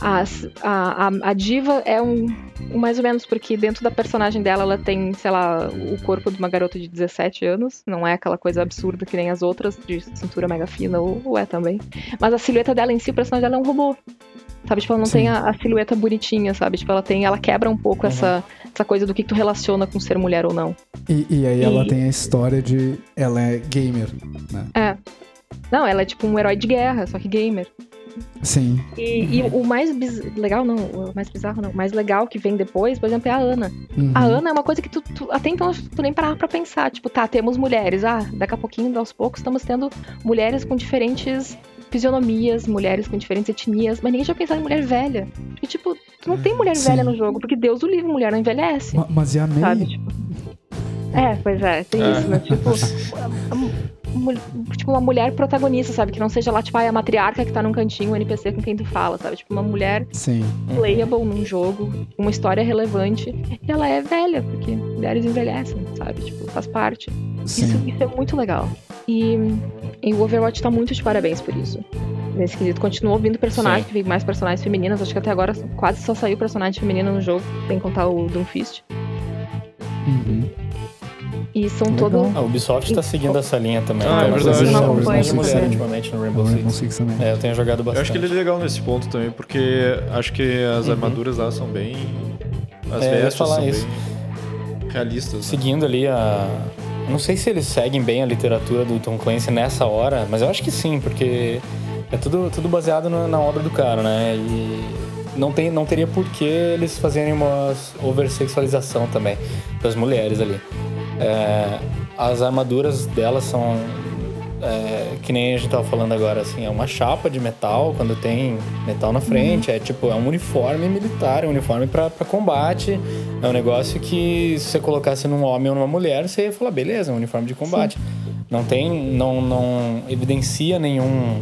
As- a, a, a diva é um, um mais ou menos, porque dentro da personagem dela ela tem, sei lá, o corpo de uma garota de 17 anos. Não é aquela coisa absurda que nem as outras, de cintura mega fina, ou, ou é também. Mas a silhueta dela em si, o personagem dela é um robô. Sabe, tipo, ela não Sim. tem a, a silhueta bonitinha, sabe? Tipo, ela tem, ela quebra um pouco essa, essa coisa do que tu relaciona com ser mulher ou não. E, e aí ela E- tem a história de. Ela é gamer, né? É. Não, ela é tipo um herói de guerra, só que gamer. Sim. E, e o mais biz... legal, não, o mais bizarro não, o mais legal que vem depois, por exemplo, é a Ana. Uhum. A Ana é uma coisa que tu, tu- até então tu nem parava pra pensar. Tipo, tá, temos mulheres. Ah, daqui a pouquinho, aos poucos, estamos tendo mulheres com diferentes fisionomias, mulheres com diferentes etnias, mas ninguém tinha pensado em mulher velha. Porque, tipo, não tem mulher Sim. velha no jogo, porque Deus o livre, mulher não envelhece. Ma- Mas e a May? Sabe? Tipo... É, pois é, tem É. isso, né? Tipo, tipo, uma mulher protagonista, sabe? Que não seja lá, tipo, ah, é a matriarca que tá num cantinho, o NPC com quem tu fala, sabe? Tipo, uma mulher Sim. playable num jogo, uma história relevante, e ela é velha, porque mulheres envelhecem, sabe? Tipo, faz parte. Isso, Sim. isso é muito legal. E, e o Overwatch tá muito de parabéns por isso. Nesse quesito, continuou vindo personagens, Sim. veio mais personagens femininas. Acho que até agora quase só saiu personagem feminina no jogo, sem contar o Doomfist. Uhum. E são Legal. todo. A Ubisoft tá seguindo essa linha também. Ah, é umas verdade. Eu não ultimamente no Rainbow Six. Rainbow Six também. É, eu tenho jogado Eu bastante. acho que ele é legal nesse ponto também, porque acho que as Uhum. armaduras lá são bem. As É, eu vestes falar são isso. bem realistas. né? Seguindo ali a. eu Não sei se eles seguem bem a literatura do Tom Clancy nessa hora, mas eu acho que sim, porque é tudo, tudo baseado na, na obra do cara, né? E não, tem, não teria por que eles fazerem uma oversexualização também das mulheres ali. É, as armaduras delas são. é, que nem a gente tava falando agora, assim, é uma chapa de metal quando tem metal na frente, é tipo, é um uniforme militar, é um uniforme pra combate, é um negócio que se você colocasse num homem ou numa mulher, você ia falar, beleza, é um uniforme de combate. Não tem, não, não evidencia nenhum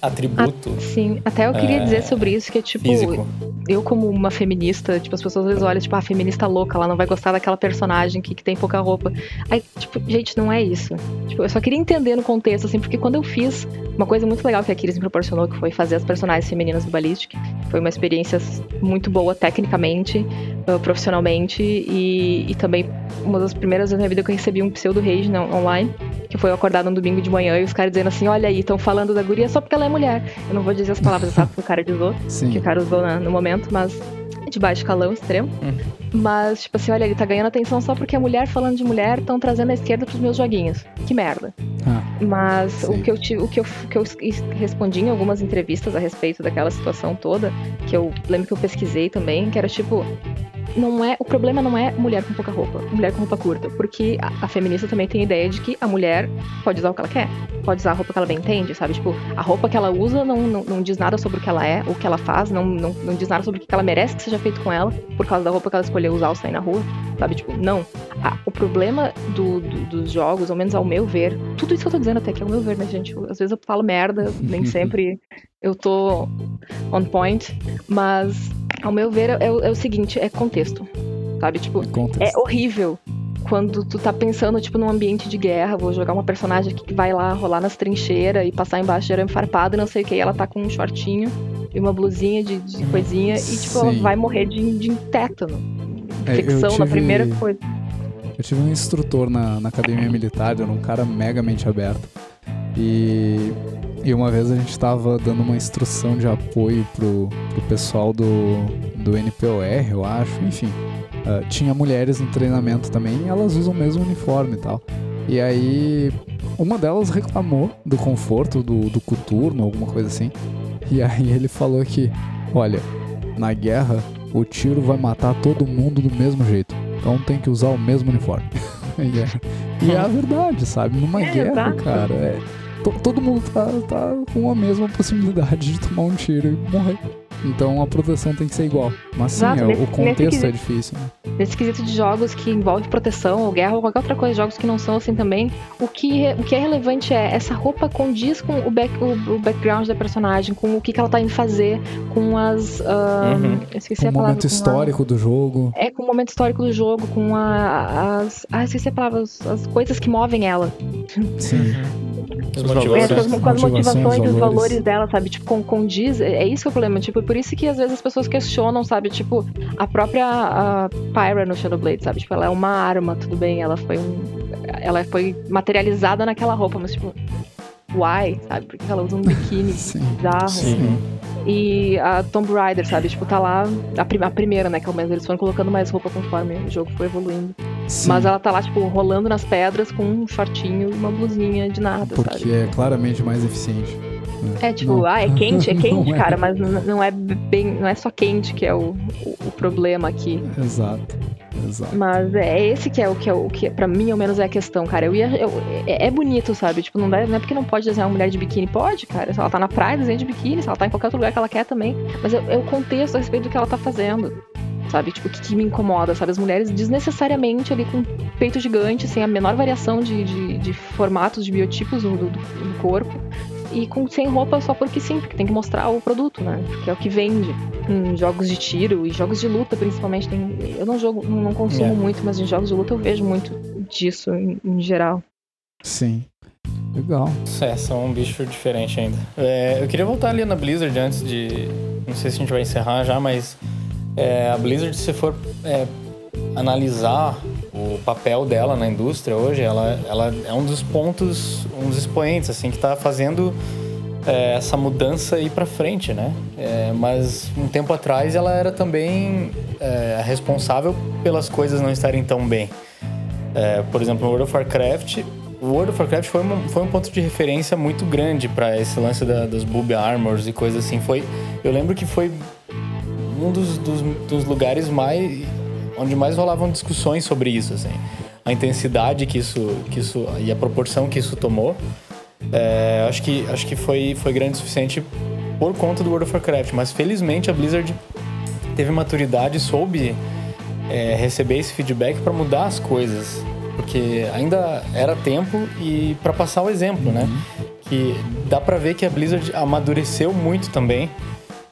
atributo Sim, até eu queria É, dizer sobre isso, que é tipo, físico. eu como uma feminista, tipo, as pessoas às vezes olham, tipo, a feminista louca, ela não vai gostar daquela personagem que, que tem pouca roupa. Aí, tipo, gente, não é isso. Tipo, eu só queria entender no contexto, assim, porque quando eu fiz uma coisa muito legal que a Kiris me proporcionou, que foi fazer as personagens femininas do Ballistic, foi uma experiência muito boa tecnicamente, uh, profissionalmente, e, e também uma das primeiras vezes na minha vida que eu recebi um pseudo rage na- online, que foi eu acordar num domingo de manhã e os caras dizendo assim, olha aí, estão falando da guria só porque ela é mulher. Eu não vou dizer as palavras exatas que o cara usou, que Sim. o cara usou na- no momento, mas é de baixo calão extremo. Mas, tipo assim, olha, ele tá ganhando atenção só porque a mulher falando de mulher estão trazendo a esquerda pros meus joguinhos. Que merda. Ah, Mas Sim. o que, eu tive, o que eu, que eu es- respondi em algumas entrevistas a respeito daquela situação toda, que eu lembro que eu pesquisei também, que era tipo. Não é, o problema não é mulher com pouca roupa, mulher com roupa curta, porque a, a feminista também tem a ideia de que a mulher pode usar o que ela quer, pode usar a roupa que ela bem entende, sabe? Tipo, a roupa que ela usa não, não, não diz nada sobre o que ela é, o que ela faz, não, não, não diz nada sobre o que ela merece que seja feito com ela, por causa da roupa que ela escolheu usar ao sair na rua, sabe? Tipo, não. Ah, o problema do- do- dos jogos, ao menos ao meu ver, tudo isso que eu tô dizendo até que é o meu ver, né, gente? Às vezes eu falo merda, nem sempre eu tô on point, mas ao meu ver é, o- é o seguinte, é contexto, sabe? Tipo, contexto. é horrível quando tu tá pensando, tipo, num ambiente de guerra, vou jogar uma personagem que vai lá rolar nas trincheiras e passar embaixo de arame farpado e não sei o que, e ela tá com um shortinho e uma blusinha de, de coisinha e, tipo, ela Sim. vai morrer de, de tétano. É, Infecção na tive- primeira coisa. Eu tive um instrutor na, na academia militar, era um cara mega mente aberto. E, e uma vez a gente estava dando uma instrução de apoio pro, pro pessoal do, do NPOR, eu acho, enfim. Uh, tinha mulheres no treinamento também e elas usam o mesmo uniforme e tal. E aí, uma delas reclamou do conforto do, do coturno, alguma coisa assim. E aí ele falou que, olha, na guerra o tiro vai matar todo mundo do mesmo jeito. Então tem que usar o mesmo uniforme. e, é, e é a verdade, sabe? Numa é, guerra, exato. cara, é, to, todo mundo tá, tá com a mesma possibilidade de tomar um tiro e morrer. Então a proteção tem que ser igual. Mas sim, Exato, é, nesse, o contexto é difícil. Né? Nesse quesito de jogos que envolve proteção ou guerra ou qualquer outra coisa, jogos que não são assim também, o que, o que é relevante é essa roupa condiz com o, back, o, o background da personagem, com o que, que ela tá indo fazer, com as. Uh, uhum. Esqueci com a palavra. O momento histórico a, do jogo. É, com o momento histórico do jogo, com a, as. Ah, esqueci a palavra, as, as coisas que movem ela. Sim. As motivações, com, com as motivações e os valores dela, sabe? Tipo, condiz. É, é isso que é o problema. Tipo, por isso que às vezes as pessoas questionam, sabe? Tipo, a própria a Pyra no Shadowblade, sabe? Tipo, ela é uma arma, tudo bem. Ela foi um. Ela foi materializada naquela roupa, mas tipo. Why, sabe? Porque ela usa um biquíni bizarro. Sim. E a Tomb Raider, sabe? Tipo, tá lá. A, prim a primeira, né? Que é o mesmo. Eles foram colocando mais roupa conforme o jogo foi evoluindo. Sim. Mas ela tá lá, tipo, rolando nas pedras com um shortinho e uma blusinha de nada, Porque sabe? é claramente mais eficiente. É, tipo, não. ah, é quente, é quente, cara, é. mas não é bem. Não é só quente que é o, o, o problema aqui. Exato. Exato. Mas é esse que é o que é o que para mim ao menos é a questão, cara. Eu ia eu, é, é, bonito, sabe? Tipo, não, dá, não é porque não pode desenhar uma mulher de biquíni, pode, cara. Se ela tá na praia, desenha de biquíni, se ela tá em qualquer outro lugar que ela quer também. Mas é, é o contexto a respeito do que ela tá fazendo. Sabe? Tipo, o que, que, me incomoda, sabe? As mulheres desnecessariamente ali com peito gigante, sem a menor variação de, de, de formatos, de biotipos do, do, do corpo e com sem roupa só porque sim, porque tem que mostrar o produto, né? Porque é o que vende. Em jogos de tiro e jogos de luta, principalmente, tem, eu não jogo, não consumo é. muito, mas em jogos de luta eu vejo muito disso em, em geral. Sim. Legal. É, são um bicho diferente ainda. É, eu queria voltar ali na Blizzard antes de. Não sei se a gente vai encerrar já, mas é, a Blizzard, se for é, analisar o papel dela na indústria hoje, ela, ela é um dos pontos, um dos expoentes, assim, que está fazendo é, essa mudança ir para frente, né? É, mas um tempo atrás ela era também é, responsável pelas coisas não estarem tão bem. É, por exemplo, no World of Warcraft, o World of Warcraft foi, uma, foi um ponto de referência muito grande para esse lance da, das boob armors e coisas assim. Foi, eu lembro que foi um dos, dos, dos lugares mais onde mais rolavam discussões sobre isso, assim. A intensidade que isso, que isso e a proporção que isso tomou, é, acho que acho que foi foi grande o suficiente por conta do World of Warcraft. Mas felizmente a Blizzard teve maturidade e soube é, receber esse feedback para mudar as coisas, porque ainda era tempo e para passar o exemplo, né? uhum. né? Que dá para ver que a Blizzard amadureceu muito também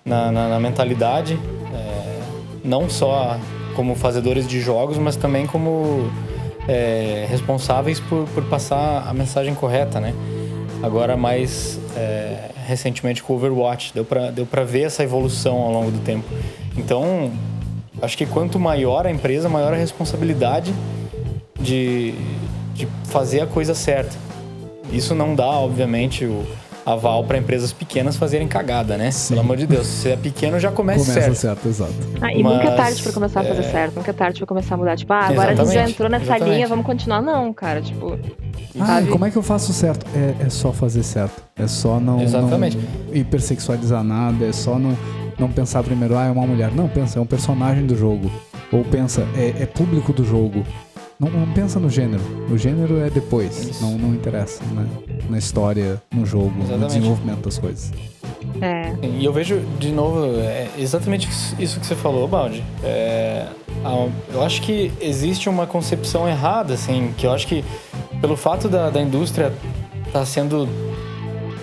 na, na, na mentalidade, é, não só como fazedores de jogos, mas também como é, responsáveis por, por passar a mensagem correta, né? Agora mais é, recentemente com o Overwatch, deu para deu ver essa evolução ao longo do tempo. Então, acho que quanto maior a empresa, maior a responsabilidade de, de fazer a coisa certa. Isso não dá, obviamente, o, aval para empresas pequenas fazerem cagada, né? Sim. Pelo amor de Deus, se você é pequeno, já começa, começa certo. certo, exato. Ah, e Mas, nunca é tarde para começar a fazer é... certo, nunca é tarde para começar a mudar. Tipo, ah, agora a gente já entrou nessa exatamente. linha, vamos continuar. Não, cara, tipo. Ah, como é que eu faço certo? É, é só fazer certo. É só não, Exatamente. não hipersexualizar nada, é só não, não pensar primeiro, ah, é uma mulher. Não, pensa, é um personagem do jogo. Ou pensa, é, é público do jogo. Não, não, pensa no gênero. O gênero é depois. Não, não interessa, né? Na história, no jogo, exatamente. no desenvolvimento das coisas. É. E eu vejo, de novo, é exatamente isso que você falou, Baldi. É, eu acho que existe uma concepção errada, assim, que eu acho que pelo fato da, da indústria estar tá sendo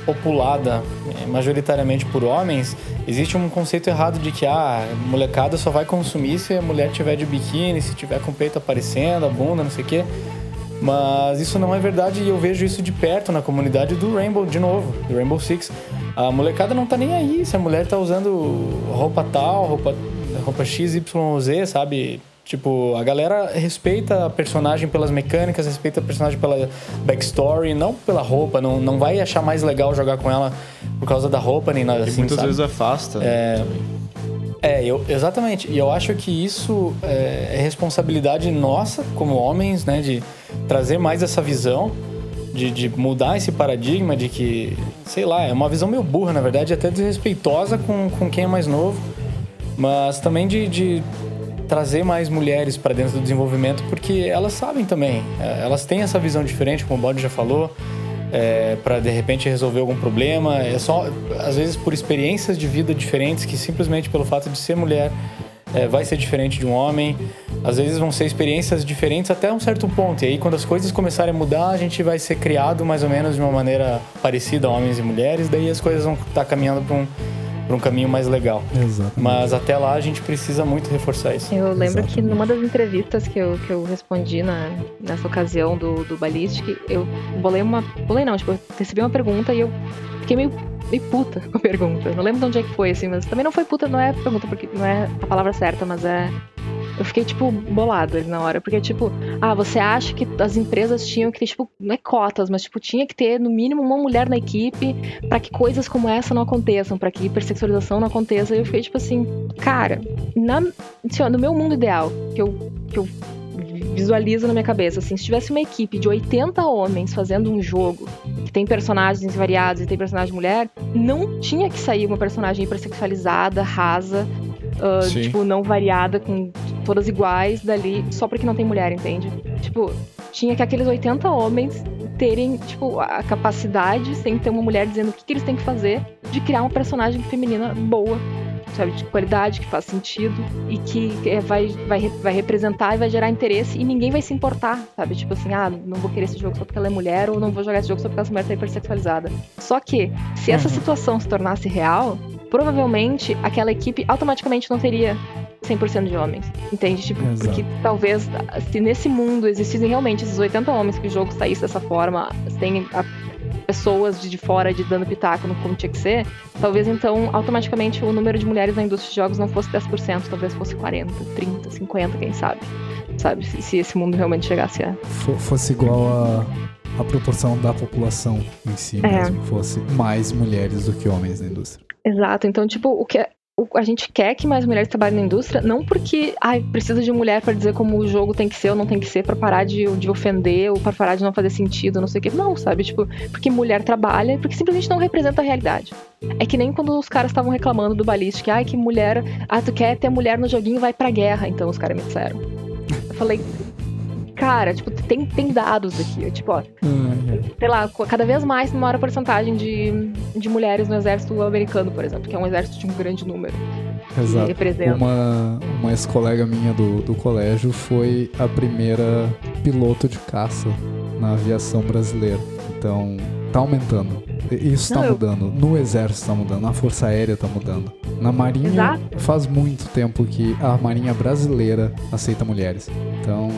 populada é, majoritariamente por homens, existe um conceito errado de que ah, a molecada só vai consumir se a mulher tiver de biquíni, se tiver com o peito aparecendo, a bunda, não sei o quê. Mas isso não é verdade e eu vejo isso de perto na comunidade do Rainbow, de novo, do Rainbow Six. A molecada não tá nem aí se a mulher tá usando roupa tal, roupa, roupa XYZ, sabe? Tipo, a galera respeita a personagem pelas mecânicas, respeita a personagem pela backstory, não pela roupa. Não, não vai achar mais legal jogar com ela por causa da roupa nem nada E assim. muitas sabe? vezes afasta. É, é eu, exatamente. E eu acho que isso é, é responsabilidade nossa, como homens, né? De trazer mais essa visão, de, de mudar esse paradigma de que, sei lá, é uma visão meio burra, na verdade, até desrespeitosa com, com quem é mais novo, mas também de, de trazer mais mulheres para dentro do desenvolvimento, porque elas sabem também, é, elas têm essa visão diferente, como o Bode já falou, é, para de repente resolver algum problema. É só, às vezes, por experiências de vida diferentes, que simplesmente pelo fato de ser mulher é, vai ser diferente de um homem. Às vezes vão ser experiências diferentes até um certo ponto. E aí, quando as coisas começarem a mudar, a gente vai ser criado mais ou menos de uma maneira parecida homens e mulheres. Daí as coisas vão estar caminhando para um, pra um caminho mais legal. Exato. Mas até lá a gente precisa muito reforçar isso. Eu lembro Exatamente. que numa das entrevistas que eu, que eu respondi na, nessa ocasião do, do Ballistic, eu bolei uma. Bolei não, tipo, eu recebi uma pergunta e eu fiquei meio, meio puta com a pergunta. Não lembro de onde é que foi, assim, mas também não foi puta, não é pergunta, porque não é a palavra certa, mas é. Eu fiquei, tipo, bolado ali na hora. Porque, tipo, ah, você acha que as empresas tinham que ter, tipo, não é cotas, mas, tipo, tinha que ter, no mínimo, uma mulher na equipe para que coisas como essa não aconteçam, para que hipersexualização não aconteça. E eu fiquei, tipo assim, cara, na, assim, ó, no meu mundo ideal, que eu, que eu visualizo na minha cabeça, assim, se tivesse uma equipe de 80 homens fazendo um jogo que tem personagens variados e tem personagem mulher, não tinha que sair uma personagem hipersexualizada, rasa, Sim. tipo, não variada, com todas iguais dali, só porque não tem mulher, entende? Tipo, tinha que aqueles 80 homens terem, tipo, a capacidade, sem ter uma mulher dizendo o que, que eles têm que fazer, de criar uma personagem feminina boa, sabe, de qualidade, que faz sentido e que é, vai, vai, vai representar e vai gerar interesse e ninguém vai se importar, sabe? Tipo assim, ah, não vou querer esse jogo só porque ela é mulher ou não vou jogar esse jogo só porque essa mulher tá hipersexualizada. Só que, se essa Uhum. situação se tornasse real, provavelmente aquela equipe automaticamente não teria 100% de homens, entende? Tipo, Exato. porque talvez se nesse mundo existissem realmente esses 80 homens que o jogo saísse dessa forma, sem a- pessoas de de fora de dando pitaco no como tinha que ser, talvez então automaticamente o número de mulheres na indústria de jogos não fosse 10%, talvez fosse 40, 30, 50, quem sabe. Sabe, se, se esse mundo realmente chegasse a. Fo- fosse igual a, a proporção da população em si É. mesmo. Fosse mais mulheres do que homens na indústria. Exato. Então, tipo, o que o- a gente quer que mais mulheres trabalhem na indústria, não porque ai, precisa de mulher pra dizer como o jogo tem que ser ou não tem que ser, pra parar de, de ofender ou pra parar de não fazer sentido, não sei o quê. Não, sabe? Tipo, porque mulher trabalha porque simplesmente não representa a realidade. É que nem quando os caras estavam reclamando do Ballistic, ai, que mulher. Ah, tu quer ter mulher no joguinho, vai pra guerra. Então os caras me disseram. Eu falei. Cara, tipo, tem, tem dados aqui. Tipo, ó, sei lá, cada vez mais tem maior porcentagem de, de mulheres no exército americano, por exemplo, que é um exército de um grande número. Exato. representa. Uma, uma ex-colega minha do, do colégio foi a primeira piloto de caça na aviação brasileira. Então, tá aumentando. Isso Não, tá eu- mudando. No exército tá mudando, na força aérea tá mudando. Na marinha Exato. faz muito tempo que a marinha brasileira aceita mulheres. Então,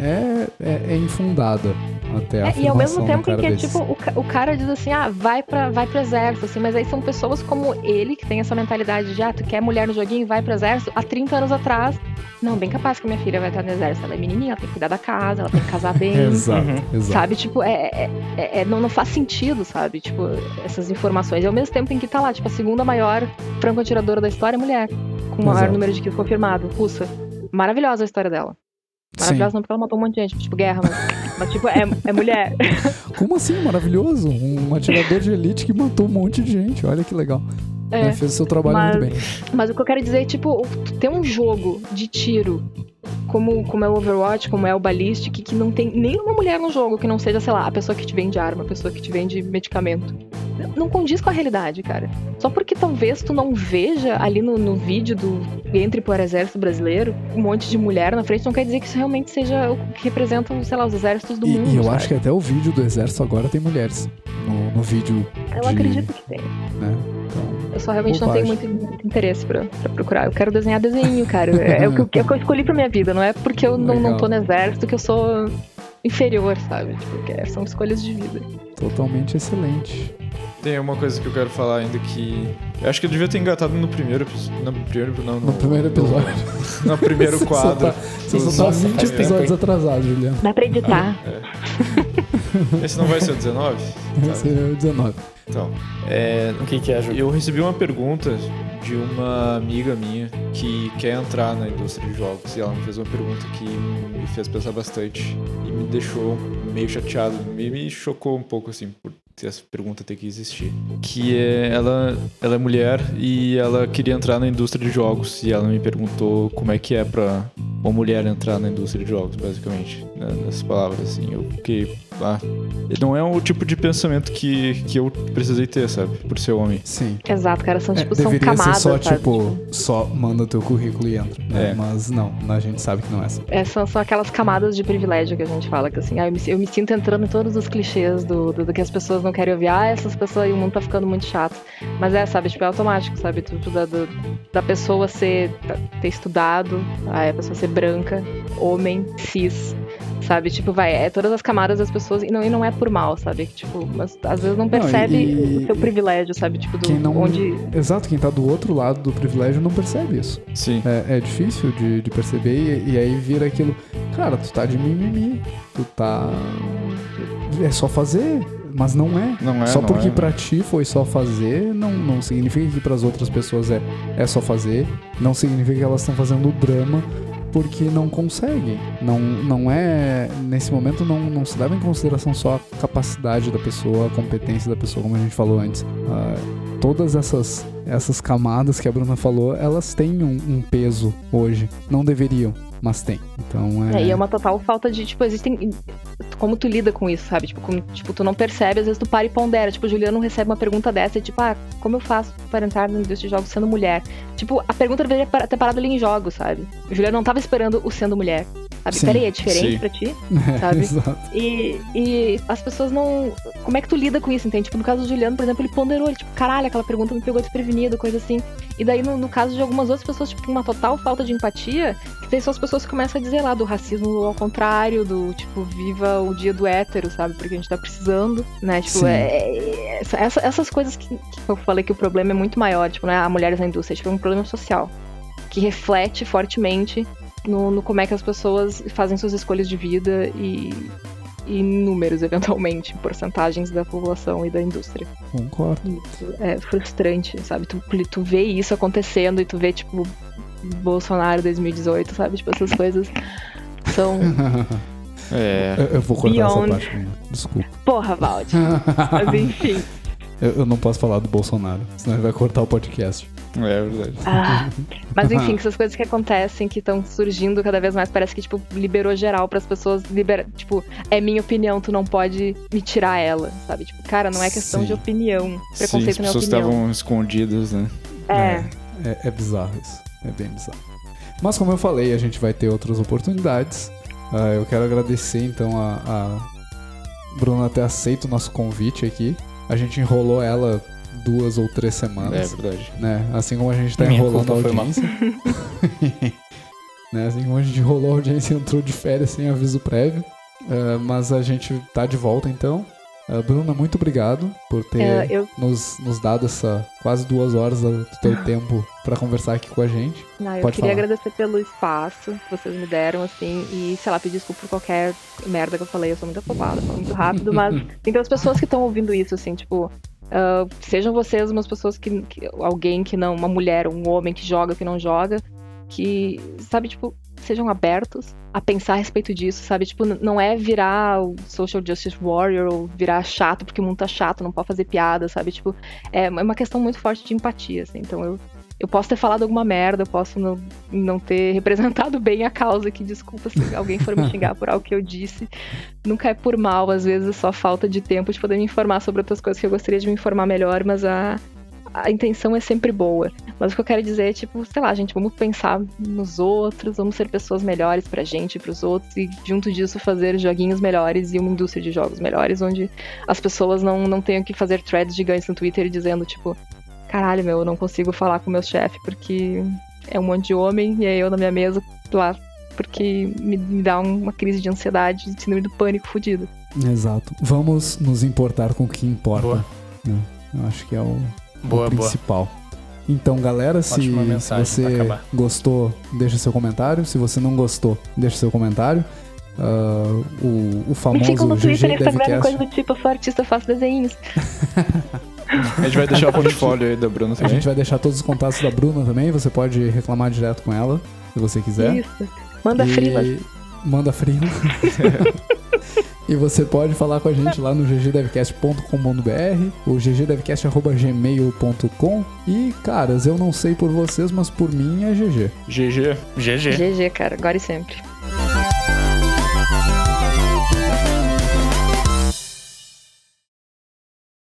é, é, é infundada até a É, e ao mesmo tempo que é tipo, o, o cara diz assim, ah, vai pra, vai pro exército, assim, mas aí são pessoas como ele, que tem essa mentalidade de, ah, tu quer mulher no joguinho, vai pro exército, há 30 anos atrás. Não, bem capaz que minha filha vai estar no exército. Ela é menininha, ela tem que cuidar da casa, ela tem que casar bem. Exato, Uhum. exato. Sabe, tipo, é, é- é- é- não, não faz sentido, sabe? Tipo, essas informações. E ao mesmo tempo em que tá lá, tipo, a segunda maior franco-atiradora da história é mulher. Com o maior Exato. número de kills confirmado, russa. Maravilhosa a história dela. Sim. Maravilhosa não porque ela matou um monte de gente, tipo, guerra, mas, mas tipo, é, é mulher. Como assim? Maravilhoso. Um atirador de elite que matou um monte de gente. Olha que legal. É, fez o seu trabalho mas- muito bem. Mas o que eu quero dizer é, tipo, ter um jogo de tiro como, como é o Overwatch, como é o Ballistic, que não tem nenhuma mulher no jogo que não seja, sei lá, a pessoa que te vende arma, a pessoa que te vende medicamento. Não- condiz com a realidade, cara. Só porque talvez tu não veja ali no, no vídeo do Entre para o Exército Brasileiro um monte de mulher na frente, não quer dizer que isso realmente seja o que representa, sei lá, os exércitos do E, mundo. e eu sabe? acho que até o vídeo do exército agora tem mulheres. No, no vídeo, Eu de- acredito que tem. né? Então, Eu só realmente não tenho muito, muito interesse pra, pra procurar. Eu quero desenhar desenho, cara. É, é o que, eu- é o que eu escolhi pra minha vida. Não é porque eu não, não tô no exército que eu sou inferior, sabe? Tipo, que são escolhas de vida. totalmente excelente. Tem uma coisa que eu quero falar ainda que. Eu acho que eu devia ter engatado no primeiro episódio. No primeiro, não, no, no primeiro episódio. No, no primeiro quadro. Você só tá 20 episódios atrasados, Juliano. Dá pra editar. É. Esse não vai ser o 19? Esse é o 19. Então, é, o que, que é, Ju? Eu recebi uma pergunta de uma amiga minha que quer entrar na indústria de jogos e ela me fez uma pergunta que me fez pensar bastante e me deixou meio chateado, me, me chocou um pouco assim por essa pergunta ter que existir. Que é ela, ela é mulher e ela queria entrar na indústria de jogos e ela me perguntou como é que é para uma mulher entrar na indústria de jogos, basicamente, né, nessas palavras assim. Eu fiquei ah, não é o tipo de pensamento que, que eu precisei ter, sabe? Por ser homem. Sim. Exato, cara. São, é, tipo, são deveria camadas, ser só, sabe? tipo, só manda teu currículo e entra. Né? É. Mas não, a gente sabe que não é assim. É, são, são aquelas camadas de privilégio que a gente fala, que assim, ah, eu, me, eu me sinto entrando em todos os clichês do, do, do que as pessoas não querem ouvir. Ah, essas pessoas aí, o mundo tá ficando muito chato. Mas é, sabe, tipo, é automático, sabe? Tudo da, do, da pessoa ser, ter estudado, a pessoa ser branca, homem, cis, sabe? Tipo, vai, é todas as camadas das pessoas, e não, e não é por mal, sabe? Tipo, mas às vezes não percebe e- o seu privilégio, sabe? Tipo, do, Quem não... onde... Exato, quem tá do outro lado do privilégio não percebe isso. Sim. É, é difícil de, de perceber e, e aí vira aquilo. Cara, tu tá de mimimi. Tu tá. É só fazer. Mas não é. Não é, só não porque é. pra ti foi só fazer, não, não significa que pras outras pessoas é, é só fazer. Não significa que elas estão fazendo drama porque não conseguem. Não, não é. Nesse momento não, não se leva em consideração só a capacidade da pessoa, a competência da pessoa, como a gente falou antes. Ah, todas essas, essas camadas que a Bruna falou, elas têm um, um peso hoje. Não deveriam, mas tem. Então é. É, e é uma total falta de, tipo, existem. Como tu lida com isso, sabe? Tipo, como, tipo, tu não percebe, às vezes tu para e pondera. Tipo, o Juliano recebe uma pergunta dessa tipo, ah, como eu faço para entrar na indústria de jogos sendo mulher? Tipo, a pergunta deveria ter parado ali em jogos, sabe? O Juliano não tava esperando o sendo mulher. Sabe? Sim, Peraí, é diferente pra ti? É, sabe? Exato. E, e as pessoas não. Como é que tu lida com isso, entende? Tipo, no caso do Juliano, por exemplo, ele ponderou, ele, tipo, caralho, aquela pergunta me pegou desprevenido, coisa assim. E daí, no, no caso de algumas outras pessoas, tipo, uma total falta de empatia, que daí são as pessoas que começam a dizer lá do racismo ao contrário, do tipo, viva o dia do hétero, sabe? Porque a gente tá precisando, né? Tipo, é, é- essa- essa- essas coisas que, que eu falei que o problema é muito maior, tipo, não é a mulheres na indústria, tipo, é um problema social. Que reflete fortemente no, no como é que as pessoas fazem suas escolhas de vida e, e números, eventualmente, porcentagens da população e da indústria. Concordo. Isso é frustrante, sabe? Tu, tu vê isso acontecendo e tu vê, tipo, Bolsonaro 2018, sabe? Tipo, essas coisas são. É. Eu, eu vou cortar essa Beyond. parte. Bruna. Desculpa. Porra, Valde. Mas enfim. Eu, eu não posso falar do Bolsonaro, senão ele vai cortar o podcast. É verdade. Ah, mas enfim, essas coisas que acontecem, que estão surgindo cada vez mais, parece que, tipo, liberou geral para as pessoas liberar. Tipo, é minha opinião, tu não pode me tirar ela, sabe? Tipo, cara, não é questão Sim. de opinião. Sim, as Preconceito não é pessoas opinião. estavam escondidas, né? É. É, é bizarro isso. É bem bizarro. Mas como eu falei, a gente vai ter outras oportunidades. Ah, eu quero agradecer então a, a Bruna ter aceito o nosso convite aqui. A gente enrolou ela duas ou três É semanas. verdade. né? Assim como a gente tá Minha enrolando a audiência. né? Assim como a gente enrolou a audiência e entrou de férias sem aviso prévio. Ah, mas a gente tá de volta então. Ah, Bruna, muito obrigado por ter É, eu, nos, nos dado essa quase duas horas do teu tempo pra conversar aqui com a gente. não, eu Pode queria falar. agradecer pelo espaço que vocês me deram, assim, e, sei lá, pedir desculpa por qualquer merda que eu falei. Eu sou muito afobada, falo muito rápido, mas tem as pessoas que estão ouvindo isso, assim, tipo. ah, sejam vocês umas pessoas que, que- Alguém que não. Uma mulher, um homem que joga, que não joga. Que, sabe, tipo, sejam abertos a pensar a respeito disso, sabe? Tipo, não é virar o social justice warrior ou virar chato porque o mundo tá chato, não pode fazer piada, sabe? Tipo, é uma questão muito forte de empatia, assim. Então eu, eu posso ter falado alguma merda, eu posso não, não ter representado bem a causa, que desculpa se alguém for me xingar por algo que eu disse. Nunca é por mal, às vezes é só falta de tempo de poder me informar sobre outras coisas que eu gostaria de me informar melhor, mas a, a intenção é sempre boa. Mas o que eu quero dizer é, tipo, sei lá, gente, vamos pensar nos outros, vamos ser pessoas melhores pra gente e pros outros, e junto disso fazer joguinhos melhores e uma indústria de jogos melhores, onde as pessoas não, não tenham que fazer threads gigantes no Twitter dizendo, tipo, caralho, meu, eu não consigo falar com o meu chefe porque é um monte de homem, e aí eu na minha mesa lá, porque me, me dá uma crise de ansiedade, de síndrome do pânico fudido. Exato. Vamos nos importar com o que importa. Boa. né? Eu acho que é o, Boa, o boa. principal. Então, galera, se, você gostou, deixa seu comentário. Se você não gostou, deixa seu comentário. Ah, o, o Me famoso sigam no Twitter e Instagram, coisa do tipo, eu sou artista, faço desenhos. A gente vai deixar o portfólio aí da Bruna A também. gente vai deixar todos os contatos da Bruna também. Você pode reclamar direto com ela, se você quiser. Isso. Manda E- frilas. Manda frila. e você pode falar com a gente lá no ggdevcast.com.br, o ggdevcast.gmail.com. E, caras, eu não sei por vocês, mas por mim é GG. GG. GG. GG, cara, agora e sempre.